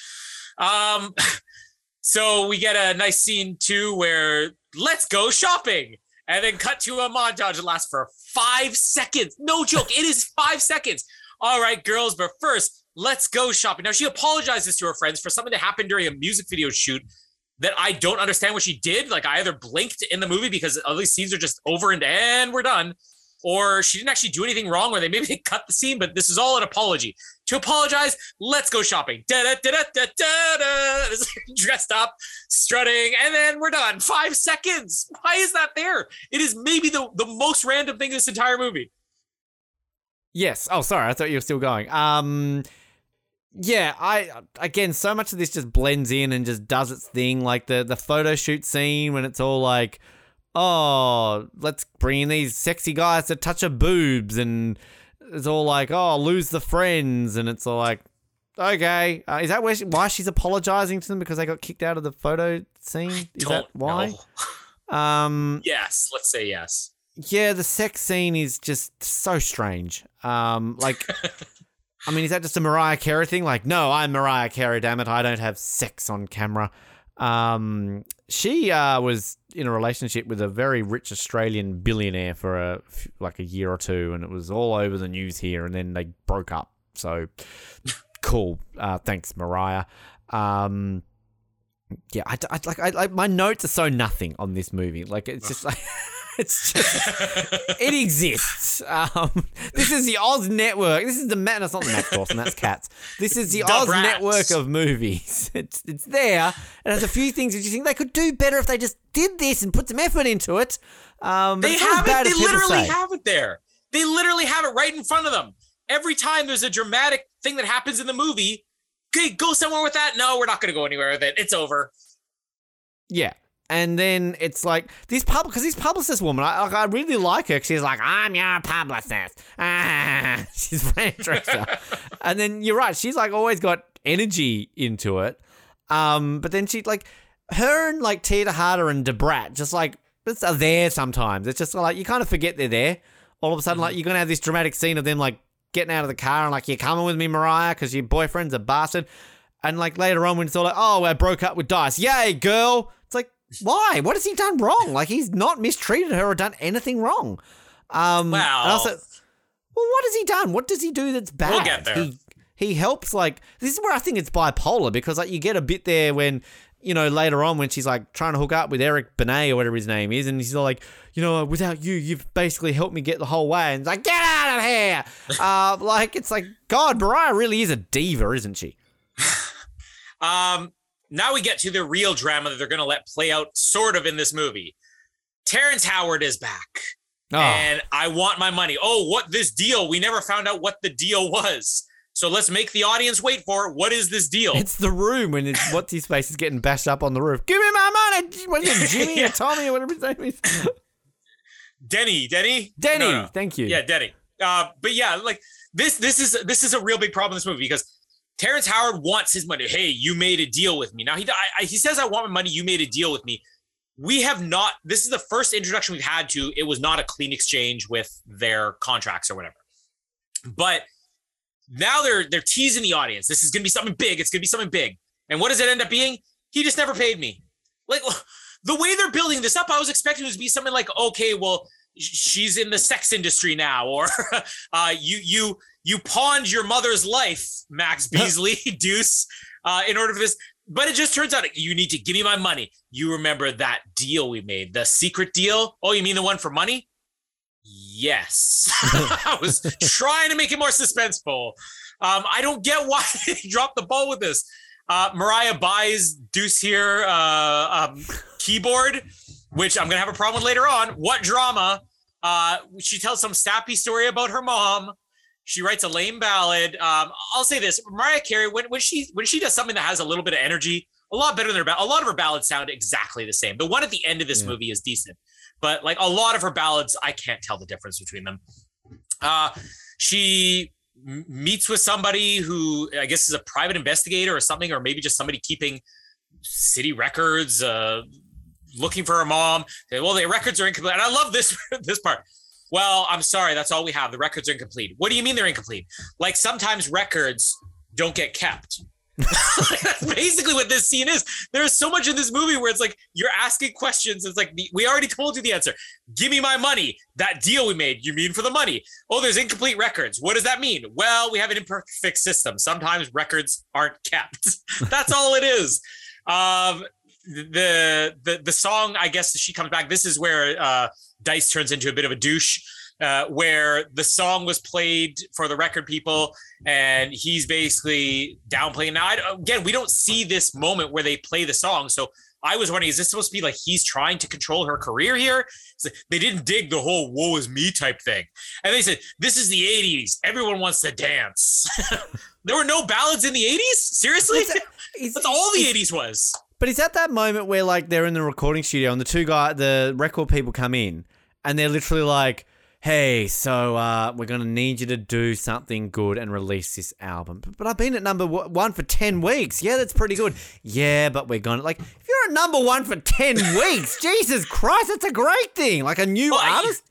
Um, <laughs> so we get a nice scene too where let's go shopping and then cut to a montage that lasts for five seconds. No joke, it is five seconds. All right, girls, but first, let's go shopping. Now, she apologizes to her friends for something that happened during a music video shoot that I don't understand what she did. Like, I either blinked in the movie because all these scenes are just over and, and we're done, or she didn't actually do anything wrong, or they <laughs> maybe they cut the scene, but this is all an apology. To apologize, let's go shopping. Da da da. <laughs> Dressed up, strutting, and then we're done. Five seconds. Why is that there? It is maybe the the most random thing in this entire movie. Yes. Oh, sorry. I thought you were still going. Um. Yeah, I again, so much of this just blends in and just does its thing. Like the the photo shoot scene when it's all like oh, let's bring in these sexy guys to touch her boobs, and it's all like, oh, lose the friends, and it's all like, okay, uh, is that where she, why she's apologizing to them because they got kicked out of the photo scene? Is that why? <laughs> Um, yes, let's say yes. Yeah, the sex scene is just so strange. Um, like. <laughs> I mean, is that just a Mariah Carey thing? Like, no, I'm Mariah Carey, damn it. I don't have sex on camera. Um, she uh, was in a relationship with a very rich Australian billionaire for a like a year or two, and it was all over the news here. And then they broke up. So <laughs> cool. Uh, thanks, Mariah. Um, yeah, I, I like I like my notes are so nothing on this movie. Like it's just <laughs> like <laughs> it's just it exists. Um, this is the Oz network. This is the Matt. That's not the Matt Dawson. That's Cats. This is the, the Oz rats. network of movies. <laughs> It's it's there. It has a few things that you think they could do better if they just did this and put some effort into it. Um, they have it. They literally have it there. They literally have it right in front of them. Every time there's a dramatic thing that happens in the movie, okay, go somewhere with that. No, we're not going to go anywhere with it. It's over. Yeah, and then it's like this pub because this publicist woman, I, I really like her. Because she's like, I'm your publicist. Ah, <laughs> she's Fran Drescher. <laughs> and then you're right. She's like always got energy into it. Um, but then she like her and like Tita Harter and Da Brat just like it's are there sometimes. It's just like you kind of forget they're there. All of a sudden, like you're gonna have this dramatic scene of them like getting out of the car and like you're coming with me, Mariah, because your boyfriend's a bastard. And like later on, when it's all like, oh, I broke up with Dice, yay, girl. Why? What has he done wrong? Like he's not mistreated her or done anything wrong. Um, wow. Also, well, what has he done? What does he do that's bad? We'll get there. He, he helps like this is where I think it's bipolar because like you get a bit there when you know later on when she's like trying to hook up with Eric Benet or whatever his name is and he's like you know without you you've basically helped me get the whole way and it's like get out of here <laughs> uh like it's like God Mariah really is a diva isn't she <laughs> um now we get to the real drama that they're going to let play out sort of in this movie. Terrence Howard is back. Oh. And I want my money. Oh, what this deal? We never found out what the deal was. So let's make the audience wait for it. What is this deal? It's the room when it's what's his face is getting bashed up on the roof. Give me my money. What is it, <laughs> Jimmy Yeah. or Tommy or whatever his name is? Denny, Denny, Denny. No, no. Thank you. Yeah, Denny. Uh, but yeah, like this, this is this is a real big problem in this movie because Terrence Howard wants his money. Hey, you made a deal with me. Now he I, I, he says I want my money. You made a deal with me. We have not. This is the first introduction we've had to. It was not a clean exchange with their contracts or whatever. But now they're they're teasing the audience. This is gonna be something big. It's gonna be something big. And what does it end up being? He just never paid me. Like the way they're building this up, I was expecting it to be something like, okay, well, she's in the sex industry now, or <laughs> uh, you you you pawned your mother's life, Max Beesley, <laughs> Deuce, uh, in order for this. But it just turns out you need to give me my money. You remember that deal we made, the secret deal? Oh, you mean the one for money? Yes. <laughs> I was <laughs> trying to make it more suspenseful. Um, I don't get why they dropped the ball with this. Uh, Mariah buys Deuce here uh, um, keyboard, which I'm gonna have a problem with later on. What drama? Uh, she tells some sappy story about her mom. She writes a lame ballad. Um, I'll say this: Mariah Carey, when, when she when she does something that has a little bit of energy, a lot better than her. ba- A lot of her ballads sound exactly the same. The one at the end of this Yeah. movie is decent, but like a lot of her ballads, I can't tell the difference between them. Uh, she m- meets with somebody who I guess is a private investigator or something, or maybe just somebody keeping city records, uh, looking for her mom. Well, the records are incomplete. And I love this <laughs> this part. Well, I'm sorry, that's all we have. The records are incomplete. What do you mean they're incomplete? Like sometimes records don't get kept. That's <laughs> basically what this scene is. There's so much in this movie where it's like you're asking questions. It's like we already told you the answer. Give me my money. That deal we made. You mean for the money? Oh, there's incomplete records. What does that mean? Well, we have an imperfect system. Sometimes records aren't kept. <laughs> That's all it is. Um, the the the song, I guess she comes back. This is where uh, Dice turns into a bit of a douche. Uh, where the song was played for the record people, and he's basically downplaying. Now, I, again, we don't see this moment where they play the song, so I was wondering, is this supposed to be like he's trying to control her career here? Like, they didn't dig the whole "woe is me" type thing, and they said this is the '80s. Everyone wants to dance. <laughs> there were no ballads in the '80s. Seriously, <laughs> that's all the is- '80s was. But it's at that moment where like they're in the recording studio and the two guy, the record people come in and they're literally like, "Hey, so uh, we're gonna need you to do something good and release this album." But, but I've been at number one for ten weeks. Yeah, that's pretty good. Yeah, but we're gonna like if you're at number one for ten <laughs> weeks, Jesus Christ, that's a great thing. Like a new Well, artist.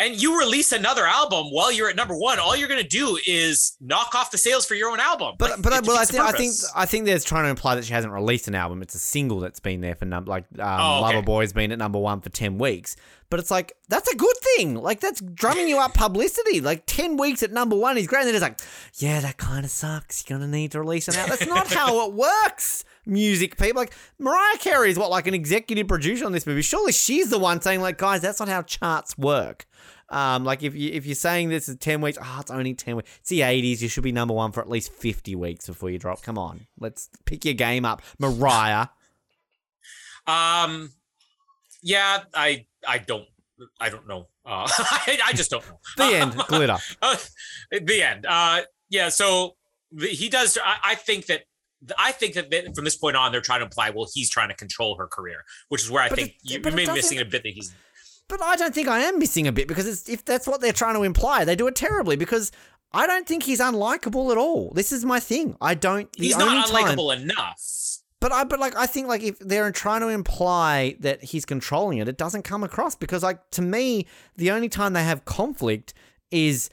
And you release another album while you're at number one, all you're gonna do is knock off the sales for your own album. But Like, but I, well, I think I think. I think there's trying to imply that she hasn't released an album. It's a single that's been there for number like um, Oh, okay. Lover Boy's been at number one for ten weeks. But it's like that's a good thing. Like that's drumming you up publicity. Like ten weeks at number one is great. And then it's like, yeah, that kind of sucks. You're gonna need to release an album. That's not <laughs> how it works. Music people like Mariah Carey is what like an executive producer on this movie. Surely she's the one saying like, guys, that's not how charts work. Um, like if you if you're saying this is ten weeks, oh, it's only ten weeks. It's the eighties. You should be number one for at least fifty weeks before you drop. Come on, let's pick your game up, Mariah. Um, yeah, I I don't I don't know. Uh, <laughs> I, I just don't know. The end. Glitter. Uh, <laughs> the end. Uh, yeah. So the, he does. I, I think that. I think that from this point on, they're trying to imply, well, he's trying to control her career, which is where I But think it- you, you may be missing a bit that he's. But I don't think I am missing a bit because it's, if that's what they're trying to imply, they do it terribly. Because I don't think he's unlikable at all. This is my thing. I don't. The He's not time, unlikable enough. But I, but like, I think like if they're trying to imply that he's controlling it, it doesn't come across because like to me, the only time they have conflict is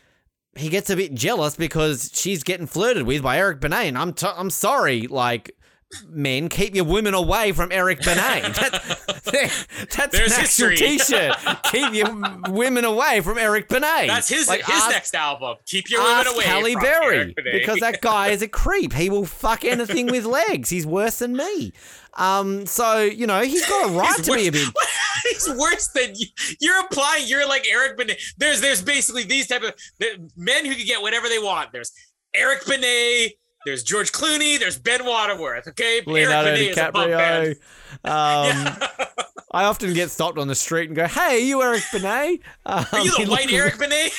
he gets a bit jealous because she's getting flirted with by Eric Benet, and I'm t- I'm sorry, like. Men, keep your women away from Eric Benet. <laughs> That, <laughs> that's There's an history. T-shirt. <laughs> keep your women away from Eric Benet. That's his Like, his ask- next album. Keep your women away. Halle from Berry Eric Benet. because that guy is a creep. He will fuck anything with legs. He's worse than me. Um, so you know he's got a <laughs> right to be a worse- bit. <laughs> He's worse than you. You're implying you're like Eric Benet. There's there's basically these type of the men who can get whatever they want. There's Eric Benet. There's George Clooney. There's Ben Waterworth. Okay, Leonardo Eric Benet is above DiCaprio. <laughs> Um, Yeah. I often get stopped on the street and go, "Hey, are you Eric Benet? Um, Are you the white Eric Benet?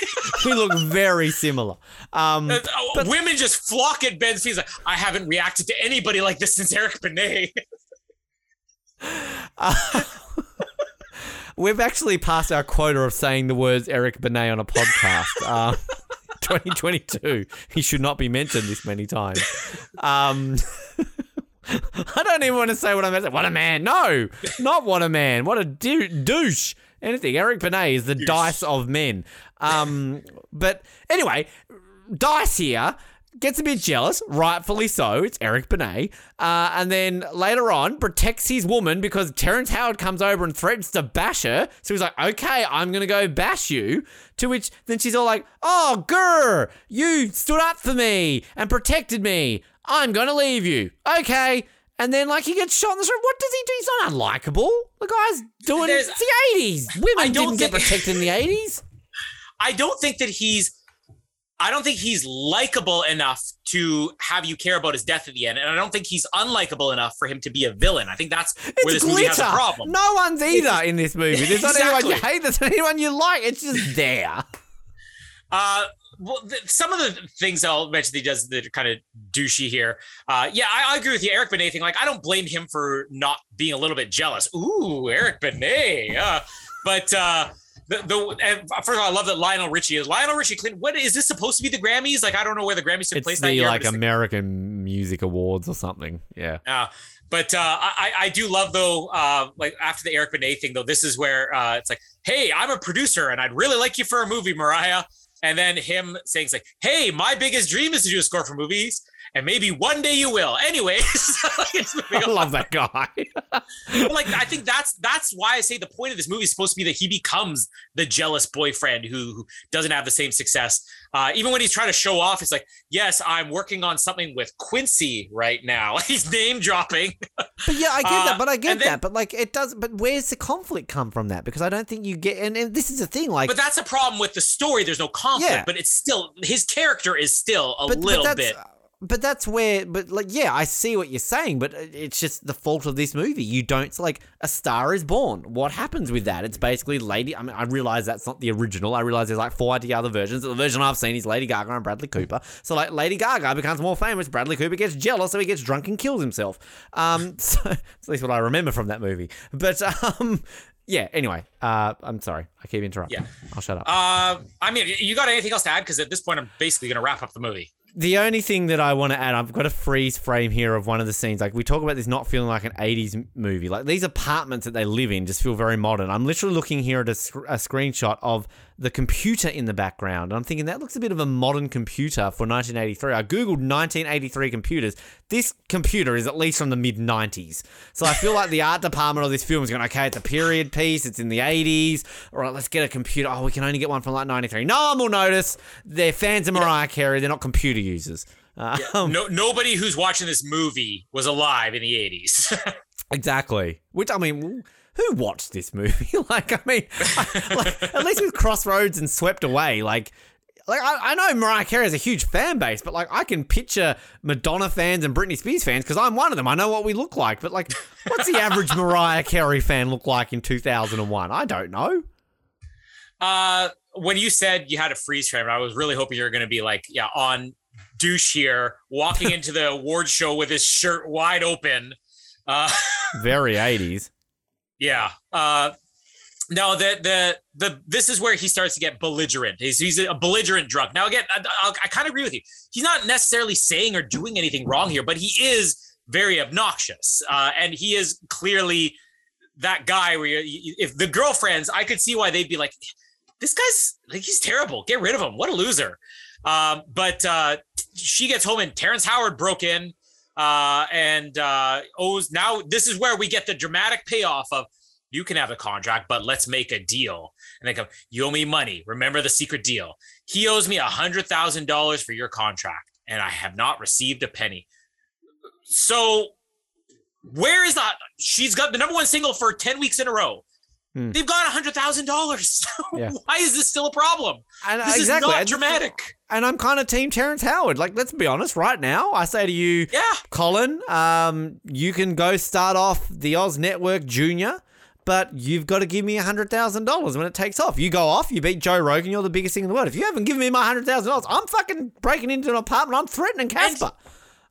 we look very similar." Um, Uh, Women just flock at Ben's feet. Like, I haven't reacted to anybody like this since Eric Benet. <laughs> we've actually passed our quota of saying the words Eric Benet on a podcast. Uh, <laughs> 2022. He should not be mentioned this many times. Um, <laughs> I don't even want to say what I'm going to say. What a man. No, not what a man. What a dou- douche. Anything. Eric Benet is the dice of men. Um, but anyway, Dice here gets a bit jealous, rightfully so. It's Eric Benet. Uh, and then later on, protects his woman because Terrence Howard comes over and threatens to bash her. So he's like, okay, I'm going to go bash you. To which then she's all like, oh, grr, you stood up for me and protected me. I'm going to leave you. Okay. And then, like, he gets shot in the street. What does he do? He's not unlikable. The guy's doing There's- it's the 80s. Women didn't get protected in the 80s. <laughs> I don't think that he's I don't think he's likable enough to have you care about his death at the end. And I don't think he's unlikable enough for him to be a villain. I think that's where It's this movie has a problem. No one's either in this movie. There's not anyone you hate. There's not anyone you like. It's just there. <laughs> Uh, well, th- some of the things I'll mention that he does that are kind of douchey here. Uh, yeah, I, I agree with you, Eric Benet thing. Like, I don't blame him for not being a little bit jealous. Ooh, Eric Benet. Uh, but uh, the, the and first of all, I love that Lionel Richie is Lionel Richie Clinton. What is this supposed to be the Grammys? Like, I don't know where the Grammys took It's place that the year. like but it's the- American Music Awards or something. Yeah. Uh, but uh, I, I do love though, uh, like after the Eric Benet thing though, this is where uh, it's like, hey, I'm a producer and I'd really like you for a movie, Mariah. And then him saying it's like, hey, my biggest dream is to do a score for movies, and maybe one day you will. Anyways, <laughs> <laughs> I love that guy. <laughs> Like I think that's that's why I say the point of this movie is supposed to be that he becomes the jealous boyfriend who, who doesn't have the same success. Uh, even when he's trying to show off, it's like, yes, I'm working on something with Quincy right now. he's name dropping. But yeah, I get Uh, that. But I get then- that. But like, it does. But where's the conflict come from that? Because I don't think you get. And, and this is the thing. Like, But that's a problem with the story. There's no conflict, Yeah. but it's still his character is still a but, little but bit. But that's where, but like, yeah, I see what you're saying, but it's just the fault of this movie. You don't like a star is born. What happens with that? It's basically Lady. I mean, I realize that's not the original. I realize there's like four other versions. The version I've seen is Lady Gaga and Bradley Cooper. So like, Lady Gaga becomes more famous. Bradley Cooper gets jealous, so he gets drunk and kills himself. Um, <laughs> so at least what I remember from that movie. But um, yeah. Anyway, uh, I'm sorry. I keep interrupting. Yeah. I'll shut up. Uh, I mean, you got anything else to add? Because at this point, I'm basically going to wrap up the movie. The only thing that I want to add, I've got a freeze frame here of one of the scenes. Like we talk about this not feeling like an '80s movie. Like these apartments that they live in just feel very modern. I'm literally looking here at a, sc- a screenshot of the computer in the background. And I'm thinking that looks a bit of a modern computer for 1983. I googled 1983 computers. This computer is at least from the mid 90s. So I feel like the art department of this film is going, okay, it's a period piece. It's in the 80s. All right, let's get a computer. Oh, we can only get one from like 93. No one will notice. They're fans of Mariah Carey. They're not computer users. <laughs> Um, No, nobody who's watching this movie was alive in the 80s. <laughs> Exactly. Which I mean, who watched this movie? <laughs> like, I mean, I- like, at least with Crossroads and Swept Away, like. Like I, I know Mariah Carey has a huge fan base, but like I can picture Madonna fans and Britney Spears fans because I'm one of them. I know what we look like, but like, what's the average Mariah Carey fan look like in 2001? I don't know. uh, when you said you had a freeze frame, I was really hoping you were going to be like, yeah, on douche here, walking into the award show with his shirt wide open. Uh, <laughs> Very 80s. Yeah. Uh no, the the the this is where he starts to get belligerent. He's he's a belligerent drunk. Now again, I, I, I kind of agree with you. He's not necessarily saying or doing anything wrong here, but he is very obnoxious, uh, and he is clearly that guy where you- if the girlfriends, I could see why they'd be like, this guy's like he's terrible. Get rid of him. What a loser. Um, but uh, she gets home and Terrence Howard broke in uh, and uh, owes now. This is where we get the dramatic payoff of you can have a contract, but let's make a deal. And they go, you owe me money. Remember the secret deal. He owes me a hundred thousand dollars for your contract, and I have not received a penny. So where is that? She's got the number one single for 10 weeks in a row. Hmm. They've got a hundred thousand dollars. <laughs> Yeah. Why is this still a problem? And This exactly. is not and- dramatic. And I'm kind of team Terrence Howard. Like, let's be honest, right now, I say to you, Yeah. Colin, um, you can go start off the Oz Network Junior, but you've got to give me a $100,000 when it takes off. You go off, you beat Joe Rogan, you're the biggest thing in the world. If you haven't given me my $100,000, I'm fucking breaking into an apartment, I'm threatening Casper.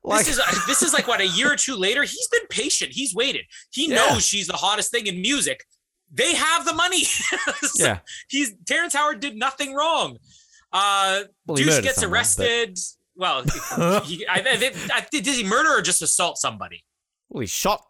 Like, this is this is like what a year or <laughs> two later. He's been patient. He's waited. He yeah. knows she's the hottest thing in music. They have the money. <laughs> so yeah. He's Terrence Howard did nothing wrong. Uh, well, Douche gets someone, arrested. But... Well, <laughs> he, I, I, I, did he murder or just assault somebody? Well, he shot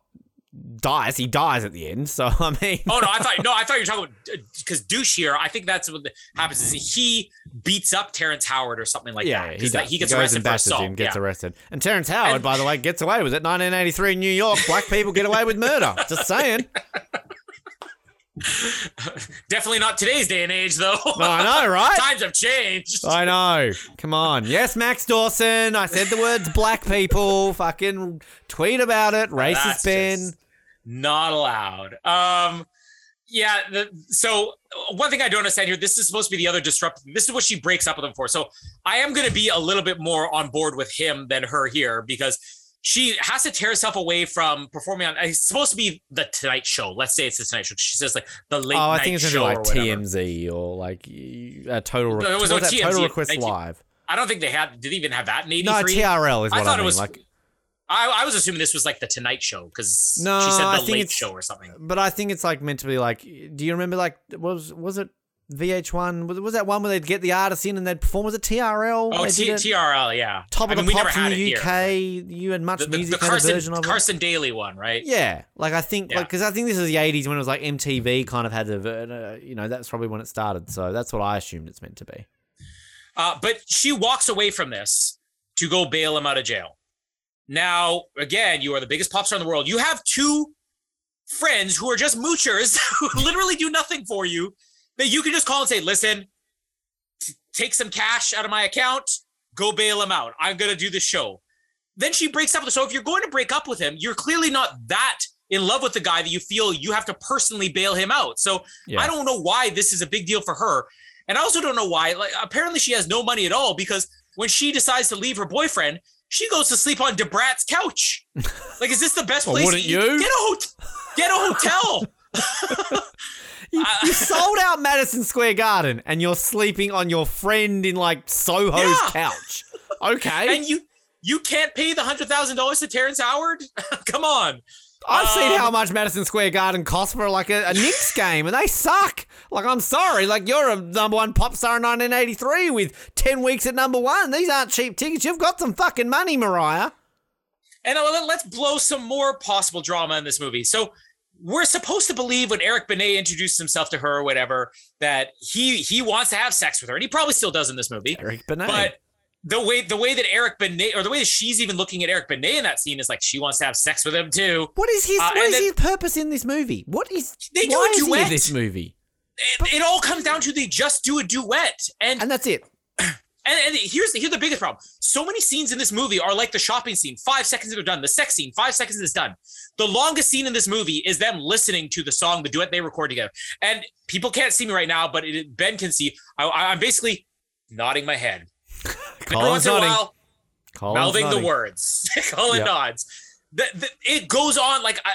dies. He dies at the end. So <laughs> I mean, oh no, I thought no, I thought you were talking about because uh, douche here. I think that's what happens is he beats up Terrence Howard or something like yeah, that. he, he gets he arrested and bashes him, gets yeah. arrested. And Terrence Howard, and, by the way, gets away with it. 1983 in New York, black people get away with murder. Just saying. <laughs> Definitely not today's day and age, though. No, <laughs> I know, right? Times have changed. I know. Come on. Yes, Max Dawson. I said the words black people. Fucking tweet about it. Racist Ben. Not allowed. Um, yeah. The, so one thing I don't understand here. This is supposed to be the other disruptive. This is what she breaks up with him for. So I am going to be a little bit more on board with him than her here because she has to tear herself away from performing on. It's supposed to be the Tonight Show. Let's say it's the Tonight Show. She says like the late. Oh, I think it's be like TMZ or like a total. No, it was, was Total Request Live. I don't think they had. Did they even have that in '83? No, TRL is what I thought I mean. it was. Like, I, I was assuming this was like the Tonight Show because no, she said the I think Late Show or something. But I think it's like meant to be like. Do you remember like was was it VH1 was, was that one where they'd get the artists in and they'd perform? Was it TRL? Oh, T- TRL, yeah. Top of I mean, the pops in the UK. You had much the, the, music the Carson, version of Carson Daly one, right? Yeah, like I think, yeah. like because I think this is the '80s when it was like MTV kind of had the, uh, you know, that's probably when it started. So that's what I assumed it's meant to be. Uh, but she walks away from this to go bail him out of jail. Now, again, you are the biggest pop star in the world. You have two friends who are just moochers <laughs> who literally do nothing for you that you can just call and say, listen, t- take some cash out of my account, go bail him out. I'm going to do the show. Then she breaks up with him. So if you're going to break up with him, you're clearly not that in love with the guy that you feel you have to personally bail him out. So yeah. I don't know why this is a big deal for her. And I also don't know why. Like apparently she has no money at all because when she decides to leave her boyfriend, she goes to sleep on Da Brat's couch. <laughs> Like, is this the best well, place? Wouldn't you? Get a, ho- get a hotel. <laughs> <laughs> You, you, <laughs> sold out Madison Square Garden and you're sleeping on your friend in like Soho's yeah. couch. <laughs> Okay. And you you can't pay the hundred thousand dollars to Terrence Howard? <laughs> Come on. I've um, seen how much Madison Square Garden costs for like a, a Knicks game, and they suck. Like, I'm sorry. Like, you're a number one pop star in 1983 with 10 weeks at number one. These aren't cheap tickets. You've got some fucking money, Mariah. And uh, let's blow some more possible drama in this movie. So, we're supposed to believe when Eric Benet introduces himself to her or whatever that he he wants to have sex with her, and he probably still does in this movie. Eric Benet, but the way the way that Eric Benet or the way that she's even looking at Eric Benet in that scene is like she wants to have sex with him too. What is his uh, what is then, his purpose in this movie? What is they do a duet Is he in this movie? It, it, all comes down to they just do a duet, and and that's it. And, and here's the, here's the biggest problem. So many scenes in this movie are like the shopping scene. Five seconds they're done. The sex scene, five seconds is done. The longest scene in this movie is them listening to the song, the duet they record together. And people can't see me right now, but it, Ben can see. I, am basically nodding my head. <laughs> Every once in a while, mouthing nodding. the words. <laughs> Colin yep. nods. The, the, it goes on like I,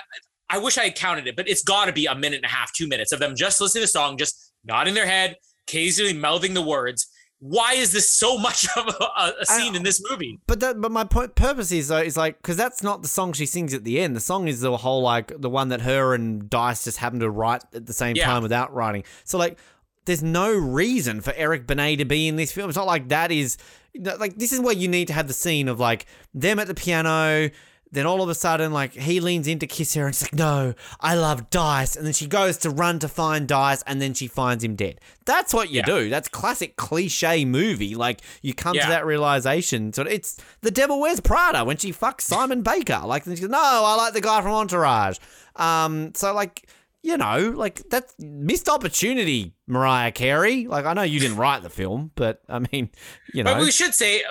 I wish I had counted it, but it's got to be a minute and a half, two minutes of them just listening to the song, just nodding their head, occasionally mouthing the words why is this so much of a, a scene I, in this movie? But that, but my point, purpose is though is like because that's not the song she sings at the end. The song is the whole like the one that her and Dice just happen to write at the same yeah. time without writing. So like, there's no reason for Eric Benet to be in this film. It's not like that is like this is where you need to have the scene of like them at the piano then all of a sudden, like he leans in to kiss her, and she's like, "No, I love Dice." And then she goes to run to find Dice, and then she finds him dead. That's what you yeah. do. That's classic cliche movie. Like you come yeah. to that realization. So it's the Devil Wears Prada when she fucks Simon Baker. Like then she goes, "No, I like the guy from Entourage." Um, so like you know, like that's missed opportunity, Mariah Carey. Like I know you didn't write the film, but I mean, you know. But we should say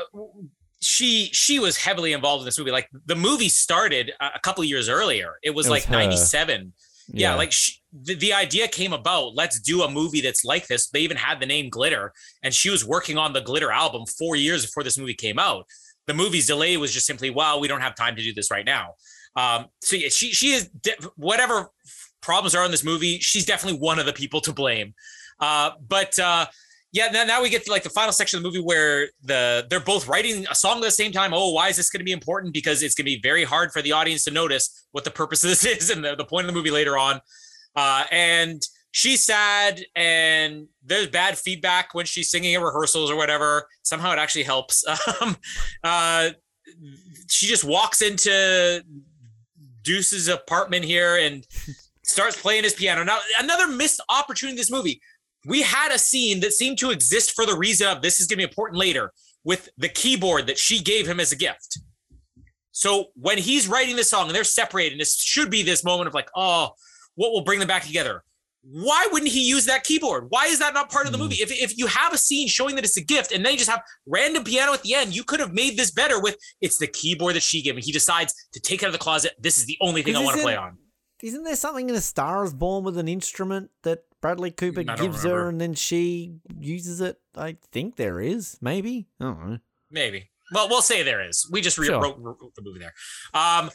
she she was heavily involved in this movie. Like the movie started a couple years earlier. It was, it was like ninety seven. Yeah. yeah, like she, the, the idea came about. Let's do a movie that's like this. They even had the name Glitter, and she was working on the Glitter album four years before this movie came out. The movie's delay was just simply, well, we don't have time to do this right now. Um, so yeah, she she is whatever problems are in this movie, she's definitely one of the people to blame. Uh, but uh, yeah, now, now we get to like the final section of the movie where the they're both writing a song at the same time. Oh, why is this going to be important? Because it's going to be very hard for the audience to notice what the purpose of this <laughs> is and the, the point of the movie later on. Uh, and she's sad and there's bad feedback when she's singing at rehearsals or whatever. Somehow it actually helps. <laughs> Um, uh, she just walks into Deuce's apartment here and starts playing his piano. Now, another missed opportunity in this movie. We had a scene that seemed to exist for the reason of this is going to be important later with the keyboard that she gave him as a gift. So when he's writing this song and they're separated, and this should be this moment of like, oh, what will bring them back together? why wouldn't he use that keyboard? Why is that not part of the movie? Hmm. If, if you have a scene showing that it's a gift and then you just have random piano at the end, you could have made this better with it's the keyboard that she gave me. He decides to take it out of the closet. This is the only thing I want to play on. Isn't there something in A Star is Born with an instrument that Bradley Cooper gives remember. her and then she uses it? I think there is. Maybe. I don't know. Maybe. Well, we'll say there is. We just sure. wrote, wrote the movie there. Um,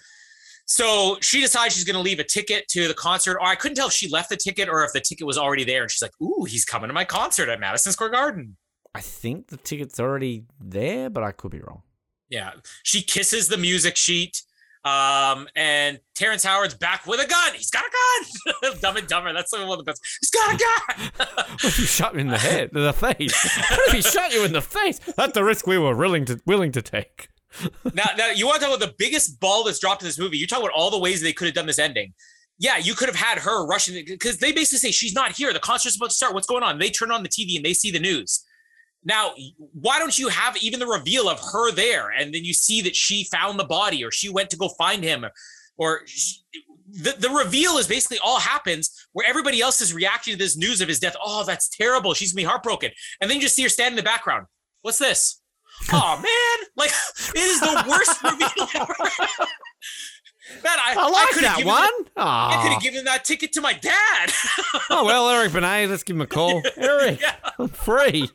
so she decides she's going to leave a ticket to the concert. Or I couldn't tell if she left the ticket or if the ticket was already there. And she's like, "Ooh, he's coming to my concert at Madison Square Garden." I think the ticket's already there, but I could be wrong. Yeah, she kisses the music sheet. Um, and Terrence Howard's back with a gun. He's got a gun. <laughs> Dumb and Dumber. That's one of the best. He's got a gun. <laughs> what if he shot me in the head, in the face? what if he shot you in the face? That's the risk we were willing to willing to take <laughs> now, now you want to talk about the biggest ball that's dropped in this movie? You talk about all the ways they could have done this ending. Yeah, you could have had her rushing because they basically say she's not here. The concert's about to start. What's going on? They turn on the TV and they see the news. Now, why don't you have even the reveal of her there, and then you see that she found the body, or she went to go find him, or she, the, the reveal is basically all happens where everybody else is reacting to this news of his death. Oh, that's terrible. She's gonna be heartbroken. And then you just see her stand in the background. What's this? <laughs> oh man, like it is the worst reveal <laughs> ever. Man, I, I like I that one. I could have given that ticket to my dad. oh well, Eric Benet, let's give him a call. <laughs> Eric, yeah. I'm free.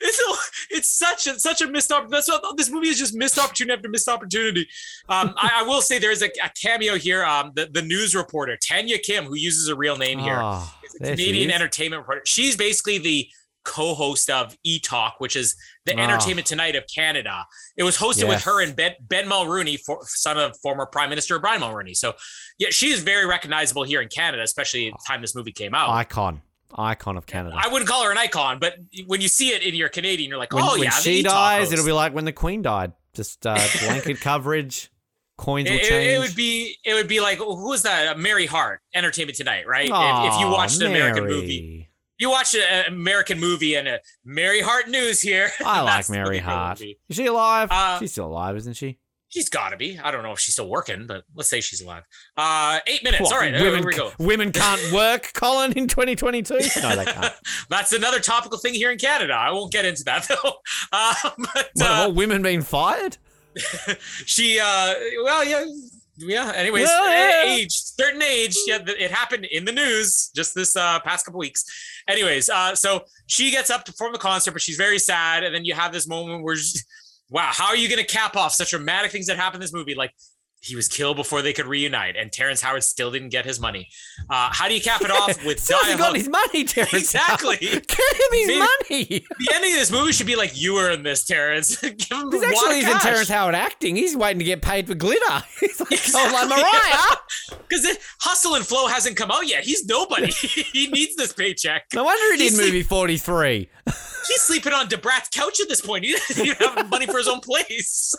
It's a, it's such a such a missed opportunity. This movie is just missed opportunity after missed opportunity. Um, I, I, will say there is a, a cameo here. Um, the, the news reporter Tanya Kim, who uses a real name here, oh, Canadian entertainment reporter. She's basically the co-host of E Talk, which is the oh. Entertainment Tonight of Canada. It was hosted yes. with her and Ben, ben Mulroney, for, son of former Prime Minister Brian Mulroney. So, yeah, she is very recognizable here in Canada, especially at the time this movie came out. Icon. Icon of Canada. I wouldn't call her an icon, but when you see it in your Canadian, you're like, when, oh when yeah. she dies, it'll be like when the Queen died. Just uh, <laughs> blanket coverage. Coins will it, change. It, would be. It would be like who was that? Mary Hart, Entertainment Tonight, right? if, if, you watched an American movie, you watch an American movie and a Mary Hart news here. I <laughs> like Mary Hart. Is she alive? Uh, she's still alive, isn't she? She's got to be. I don't know if she's still working, but let's say she's alive. Uh, eight minutes. What, All right, women, we go. Women can't work, Colin, in 2022. <laughs> No, they can't. That's another topical thing here in Canada. I won't get into that <laughs> though. Uh, but, what, uh, all women being fired? <laughs> she, uh, well, yeah yeah. Anyways, yeah. age, certain age. Yeah, it happened in the news just this uh, past couple weeks. Anyways, uh, so she gets up to perform the concert, but she's very sad, and then you have this moment where, she, wow, how are you going to cap off such dramatic things that happen in this movie? Like he was killed before they could reunite, and Terrence Howard still didn't get his money. Uh, how do you cap it off with <laughs> still hasn't got his money, Terrence? Exactly. <laughs> Give him his Maybe money. the ending of this movie should be like, "You were in this, Terrence." <laughs> Give him this actually isn't Terrence Howard acting. He's waiting to get paid for glitter. He's like, exactly. oh, like Mariah. Because Hustle and Flow hasn't come out yet. He's nobody. he needs this paycheck. No wonder he did movie forty three. He's sleeping on Da Brat's couch at this point. He doesn't even have money for his own place.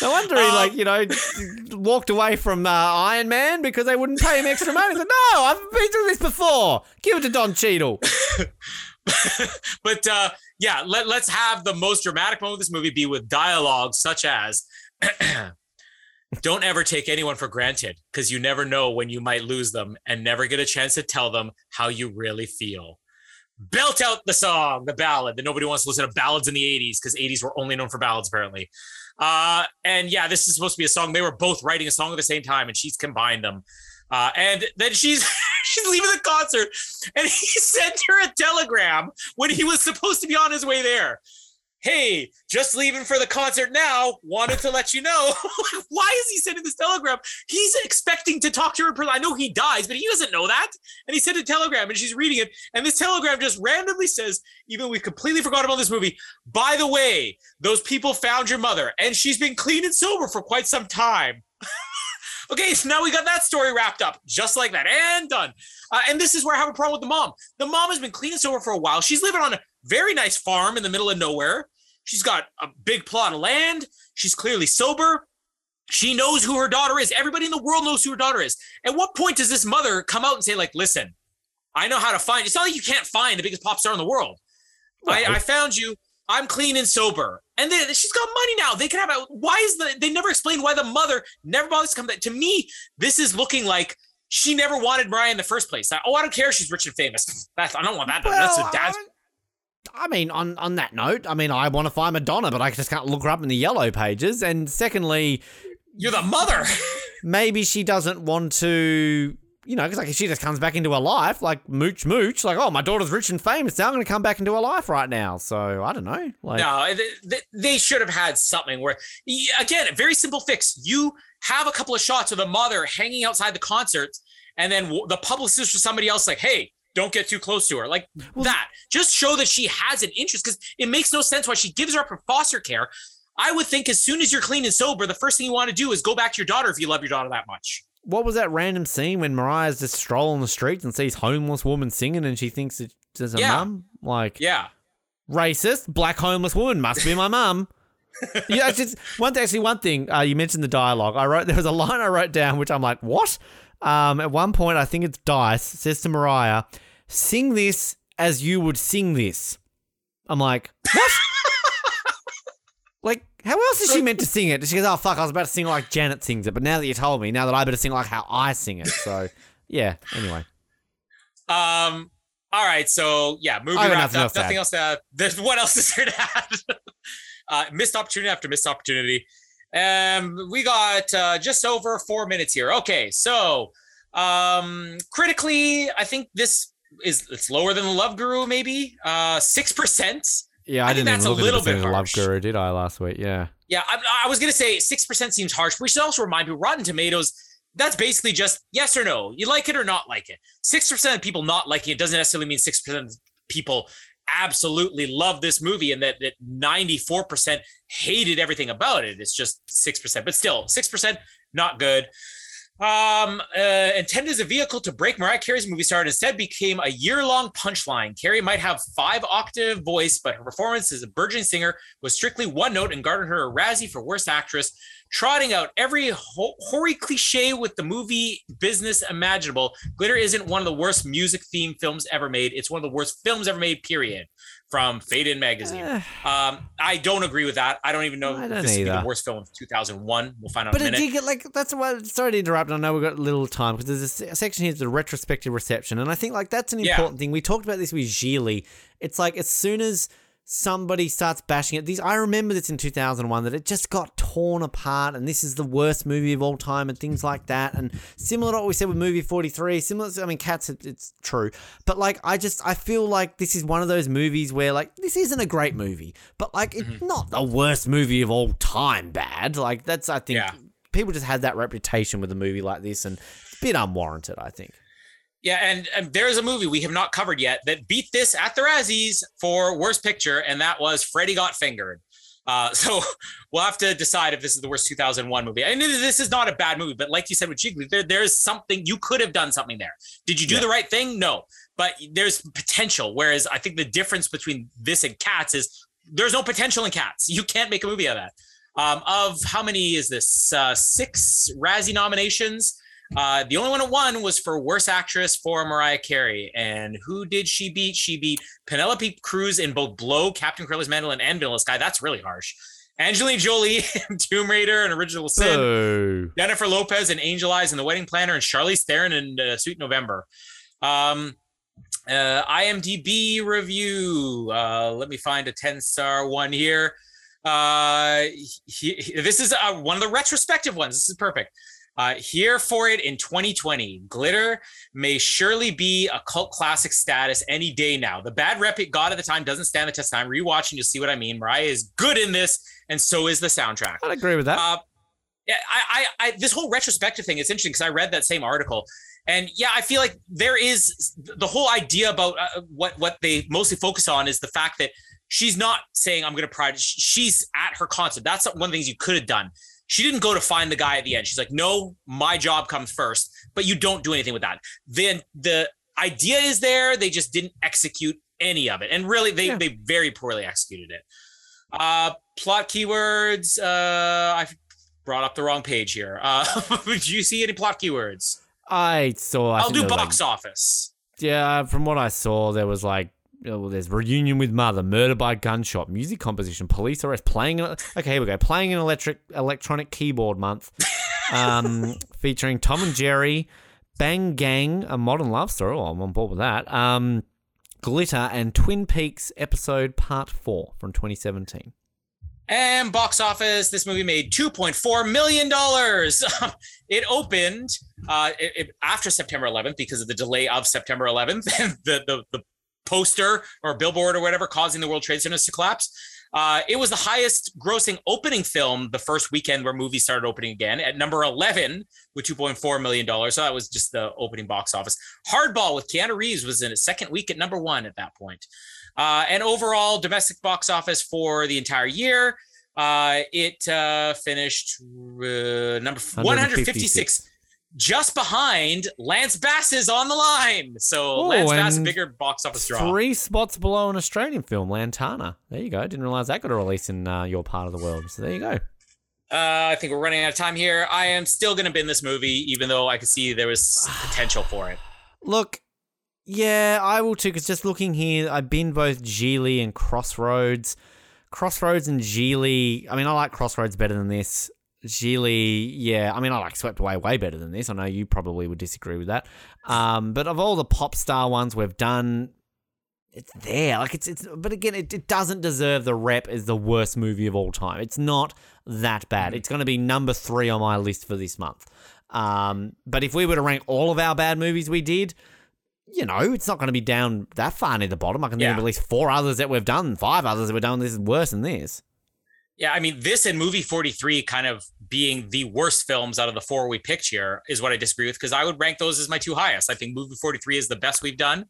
No wonder he, um, like, you know, walked away from uh, Iron Man because they wouldn't pay him extra money. He's like, no, I've been through this before. Give it to Don Cheadle. <laughs> but uh, yeah, let, let's have the most dramatic moment of this movie be with dialogue such as <clears throat> don't ever take anyone for granted because you never know when you might lose them and never get a chance to tell them how you really feel. Belt out the song, the ballad that nobody wants to listen to ballads in the 80s because 80s were only known for ballads, apparently. Uh, and yeah, this is supposed to be a song. They were both writing a song at the same time, and she's combined them. Uh, and then she's <laughs> she's leaving the concert, and he <laughs> sent her a telegram when he was supposed to be on his way there. Hey, just leaving for the concert now. Wanted to let you know. <laughs> Why is he sending this telegram? He's expecting to talk to her. I know he dies, but he doesn't know that. And he sent a telegram and she's reading it. And this telegram just randomly says, even we completely forgot about this movie. By the way, those people found your mother and she's been clean and sober for quite some time. <laughs> okay, so now we got that story wrapped up just like that and done. Uh, and this is where I have a problem with the mom. The mom has been clean and sober for a while. She's living on a very nice farm in the middle of nowhere. She's got a big plot of land. She's clearly sober. She knows who her daughter is. Everybody in the world knows who her daughter is. At what point does this mother come out and say, like, listen, I know how to find. It's not like you can't find the biggest pop star in the world. I, I found you. I'm clean and sober. And then she's got money now. They can have a, why is the they never explain why the mother never bothers to come back. To me, this is looking like she never wanted Mariah in the first place. oh, I don't care. She's rich and famous. That's, I don't want that. Well, That's a dad's. I mean, on on that note, I mean, I want to find Madonna, but I just can't look her up in the yellow pages. And secondly, you're the mother. <laughs> maybe she doesn't want to, you know, because like if she just comes back into her life, like mooch mooch, like oh, my daughter's rich and famous now, I'm going to come back into her life right now. So I don't know. Like, no, they, they should have had something where, again, a very simple fix. You have a couple of shots of the mother hanging outside the concert, and then the publicist or somebody else like, hey don't get too close to her. Like well, that. Just show that she has an interest because it makes no sense why she gives her up for foster care. I would think as soon as you're clean and sober, the first thing you want to do is go back to your daughter if you love your daughter that much. What was that random scene when Mariah's just strolling the streets and sees homeless woman singing and she thinks it's a yeah. mum? Like, yeah, racist black homeless woman must be my mum. <laughs> yeah, it's just one actually one thing. Uh, you mentioned the dialogue. I wrote <laughs> there was a line I wrote down which I'm like, what? Um, at one point, I think it's Dice says to Mariah, sing this as you would sing this. I'm like, what? like, how else is she meant to sing it? She goes, oh, fuck, I was about to sing like Janet sings it, but now that you told me, now that I better sing like how I sing it. So, yeah, anyway. Um, all right, so yeah, movie wrapped up. Nothing else to add. <laughs> There's, what else is there to add? <laughs> uh, missed opportunity after missed opportunity. Um, we got uh, just over four minutes here. Okay, so um, critically, I think this is it's lower than the Love Guru, maybe uh six percent. Yeah, I, I didn't even look a little bit Love Guru, did I last week? Yeah, yeah. I, I was gonna say six percent seems harsh. We should also remind people Rotten Tomatoes. That's basically just yes or no. You like it or not like it. Six percent of people not liking it doesn't necessarily mean six percent of people absolutely love this movie and that that 94% hated everything about it. It's just 6%, but still 6% not good um, uh, intended as a vehicle to break Mariah Carey's movie star, and instead became a year-long punchline. Carey might have five-octave voice, but her performance as a burgeoning singer was strictly one note and garnered her a Razzie for Worst Actress, trotting out every ho- hoary cliche with the movie business imaginable. Glitter isn't one of the worst music-themed films ever made. It's one of the worst films ever made. Period from Fade In magazine. Um, I don't agree with that. I don't even know if this is the worst film of 2001. We'll find out. But in a minute. Get, like that's why. Sorry to interrupt. I know we've got a little time because there's a section here, the retrospective reception, and I think like that's an important yeah. thing. We talked about this with Gigli. It's like as soon as somebody starts bashing it. These I remember this in 2001 that it just got torn apart and this is the worst movie of all time and things like that and similar to what we said with movie 43 similar to, I mean cats it's true but like I just I feel like this is one of those movies where like this isn't a great movie but like it's mm-hmm. not the worst movie of all time bad like that's I think yeah. people just had that reputation with a movie like this and it's a bit unwarranted I think yeah, and, and there's a movie we have not covered yet that beat this at the Razzies for Worst Picture, and that was Freddy Got Fingered. Uh, <laughs> so we'll have to decide if this is the worst 2001 movie. And this is not a bad movie, but like you said with Gigli, there, there's something you could have done something there. Did you do yeah. the right thing? No, but there's potential. Whereas I think the difference between this and Cats is there's no potential in Cats. <laughs> You can't make a movie out of that. Um, of how many is this? Uh, six Razzie nominations. Uh, the only one that won was for worst actress for Mariah Carey. And who did she beat? She beat Penelope Cruz in both Blow, Captain Corelli's Mandolin, and Vanilla Sky. That's really harsh. Angelina Jolie <laughs> Tomb Raider and Original Sin. Oh. Jennifer Lopez and Angel Eyes and The Wedding Planner and Charlize Theron in uh, Sweet November. Um, uh, IMDb review. Uh, let me find a 10 star one here. Uh, he, he, this is uh, one of the retrospective ones. This is perfect. Uh, here for it in 2020. Glitter may surely be a cult classic status any day now. The bad rep it got at the time doesn't stand the test of time. Rewatching, you'll see what I mean. Mariah is good in this, and so is the soundtrack. I'd agree with that. Uh, yeah, I, I, I, this whole retrospective thing. It's interesting because I read that same article, and yeah, I feel like there is the whole idea about uh, what what they mostly focus on is the fact that she's not saying I'm going to pride. She's at her concert. That's one of the things you could have done. She didn't go to find the guy at the end. She's like, no, my job comes first, but you don't do anything with that. Then the idea is there. They just didn't execute any of it. And really, they, yeah. they very poorly executed it. Uh, plot keywords. Uh, I brought up the wrong page here. Uh, <laughs> did you see any plot keywords? I saw. I will do box like, office. Yeah, from what I saw, there was like well, there's reunion with mother, murder by gunshot, music composition, police arrest, playing. Okay, here we go. Playing an electric electronic keyboard month, um, <laughs> featuring Tom and Jerry, Bang Gang, a modern love story. Oh, I'm on board with that. Um, Glitter and Twin Peaks episode part four from 2017. And box office, this movie made $2.4 million. <laughs> it opened uh, it, it, after September 11th because of the delay of September 11th. <laughs> the, the, the poster or billboard or whatever causing the World Trade Centers to collapse. Uh, it was the highest grossing opening film the first weekend where movies started opening again at number 11 with $2.4 million. So that was just the opening box office. Hardball with Keanu Reeves was in its second week at number one at that point. Uh, and overall domestic box office for the entire year, uh, it uh, finished uh, number 156 just behind Lance Bass is on the line. So oh, Lance Bass, bigger box office draw. Three spots below an Australian film, Lantana. There you go. Didn't realize that got a release in uh, your part of the world. So there you go. Uh, I think we're running out of time here. I am still going to bin this movie, even though I could see there was <sighs> potential for it. Look, yeah, I will too. Because just looking here, I bin both Gigli and Crossroads. Crossroads and Gigli. I mean, I like Crossroads better than this. Gigli, yeah, I mean, I like Swept Away way better than this. I know you probably would disagree with that. Um, but of all the pop star ones we've done, it's there. Like it's it's. But again, it, it doesn't deserve the rep as the worst movie of all time. It's not that bad. Mm-hmm. It's going to be number three on my list for this month. Um, but if we were to rank all of our bad movies we did, you know, it's not going to be down that far near the bottom. I can think of at least four others that we've done, five others that we've done. This is worse than this. Yeah, I mean, this and movie 43 kind of being the worst films out of the four we picked here is what I disagree with because I would rank those as my two highest. I think movie 43 is the best we've done.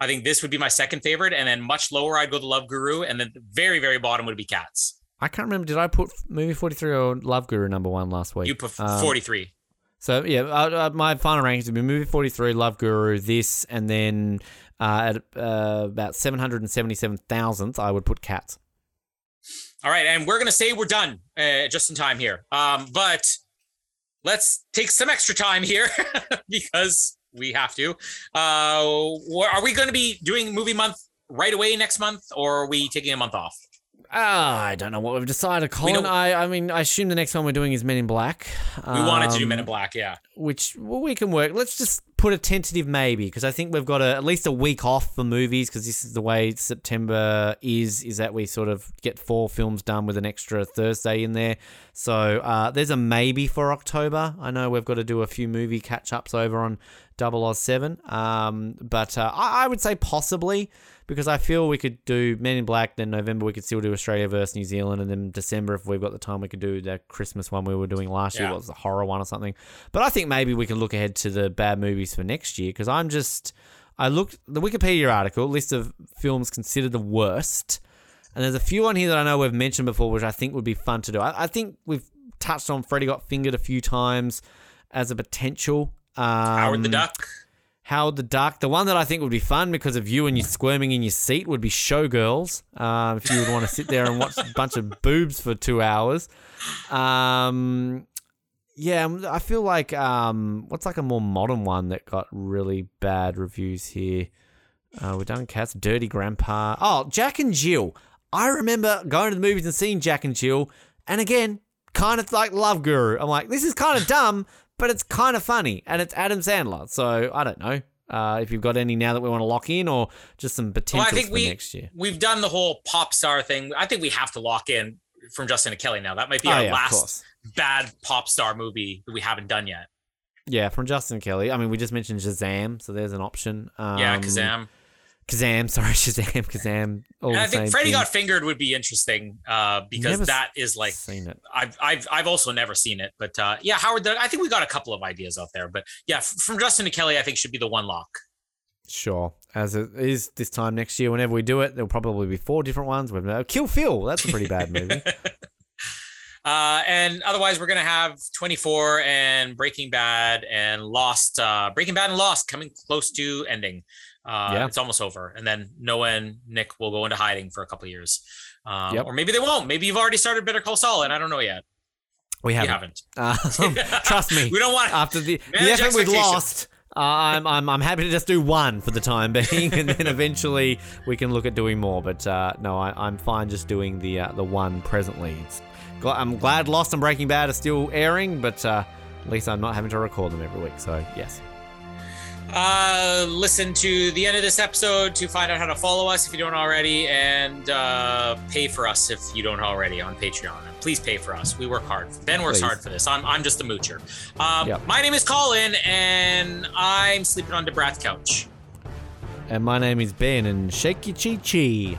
I think this would be my second favorite. And then much lower, I'd go to Love Guru. And then the very, very bottom would be Cats. I can't remember. Did I put movie 43 or Love Guru number one last week? You put um, 43. So, yeah, uh, uh, my final rankings would be movie 43, Love Guru, this, and then uh, at uh, about 777,000th, I would put Cats. All right, and we're gonna say we're done uh, just in time here. Um, but let's take some extra time here <laughs> because we have to. Uh, are we going to be doing movie month right away next month, or are we taking a month off? Uh, I don't know what we've decided, Colin. I, I mean, I assume the next one we're doing is Men in Black. We um, wanted to do Men in um, Black, yeah. Which well, we can work. Let's just put a tentative maybe because I think we've got a, at least a week off for movies because this is the way September is. Is that we sort of get four films done with an extra Thursday in there. So uh, there's a maybe for October. I know we've got to do a few movie catch ups over on Double Oz Seven, um, but uh, I, I would say possibly because I feel we could do Men in Black. Then November we could still do Australia versus New Zealand, and then December if we've got the time we could do the Christmas one we were doing last yeah. year. What was the horror one or something? But I think maybe we can look ahead to the bad movies for next year because I'm just I looked the Wikipedia article list of films considered the worst, and there's a few on here that I know we've mentioned before, which I think would be fun to do. I, I think we've touched on Freddy got fingered a few times as a potential. Um, Howard the Duck. Howard the Duck. The one that I think would be fun because of you and you squirming in your seat would be Showgirls. Um, if you would want to sit there and watch a bunch of boobs for two hours. Um, yeah, um, I feel like um, what's like a more modern one that got really bad reviews here. Uh, we're done Cats, Dirty Grandpa. Oh, Jack and Jill. I remember going to the movies and seeing Jack and Jill, and again, kind of like Love Guru. I'm like, this is kind of dumb, but it's kind of funny, and it's Adam Sandler. So I don't know uh, if you've got any now that we want to lock in, or just some potential well, I think we, next year. We've done the whole pop star thing. I think we have to lock in from Justin and Kelly now. That might be Oh, our yeah, last bad pop star movie that we haven't done yet. Yeah, from Justin Kelly. I mean, we just mentioned Shazam, so there's an option. Um, yeah, Kazam. Kazam, <laughs> sorry, Shazam, Kazam. All I think Freddy thing. Got Fingered would be interesting uh, because Never that is like seen it. I've I've I've also never seen it, but uh, yeah, Howard. I think we got a couple of ideas out there, but yeah, from Justin to Kelly, I think should be the one lock. Sure. As it is this time next year, whenever we do it, there'll probably be four different ones. We've uh, Kill Phil. That's a pretty bad movie. <laughs> Uh, and otherwise, we're gonna have 24 and Breaking Bad and Lost. Uh, Breaking Bad and Lost coming close to ending. Uh, Yeah. it's almost over, and then Noah and Nick will go into hiding for a couple of years, um, Yep. or maybe they won't. Maybe you've already started Better Call Saul, and I don't know yet. We haven't. haven't. Um, <laughs> trust me. <laughs> We don't want. After the, <laughs> the effort we've lost, uh, I'm, I'm, I'm happy to just do one for the time being, and then eventually we can look at doing more. But uh, no, I, I'm fine just doing the uh, the one presently. It's, I'm glad Lost and Breaking Bad are still airing, but uh, at least I'm not having to record them every week. So yes. Uh, listen to the end of this episode to find out how to follow us if you don't already, and uh, pay for us if you don't already on Patreon. Please pay for us. We work hard. Ben works Please. hard for this. I'm, I'm just a moocher. Um, Yep. My name is Colin, and I'm sleeping on Da Brat's couch. And my name is Ben, and shake your chi chi.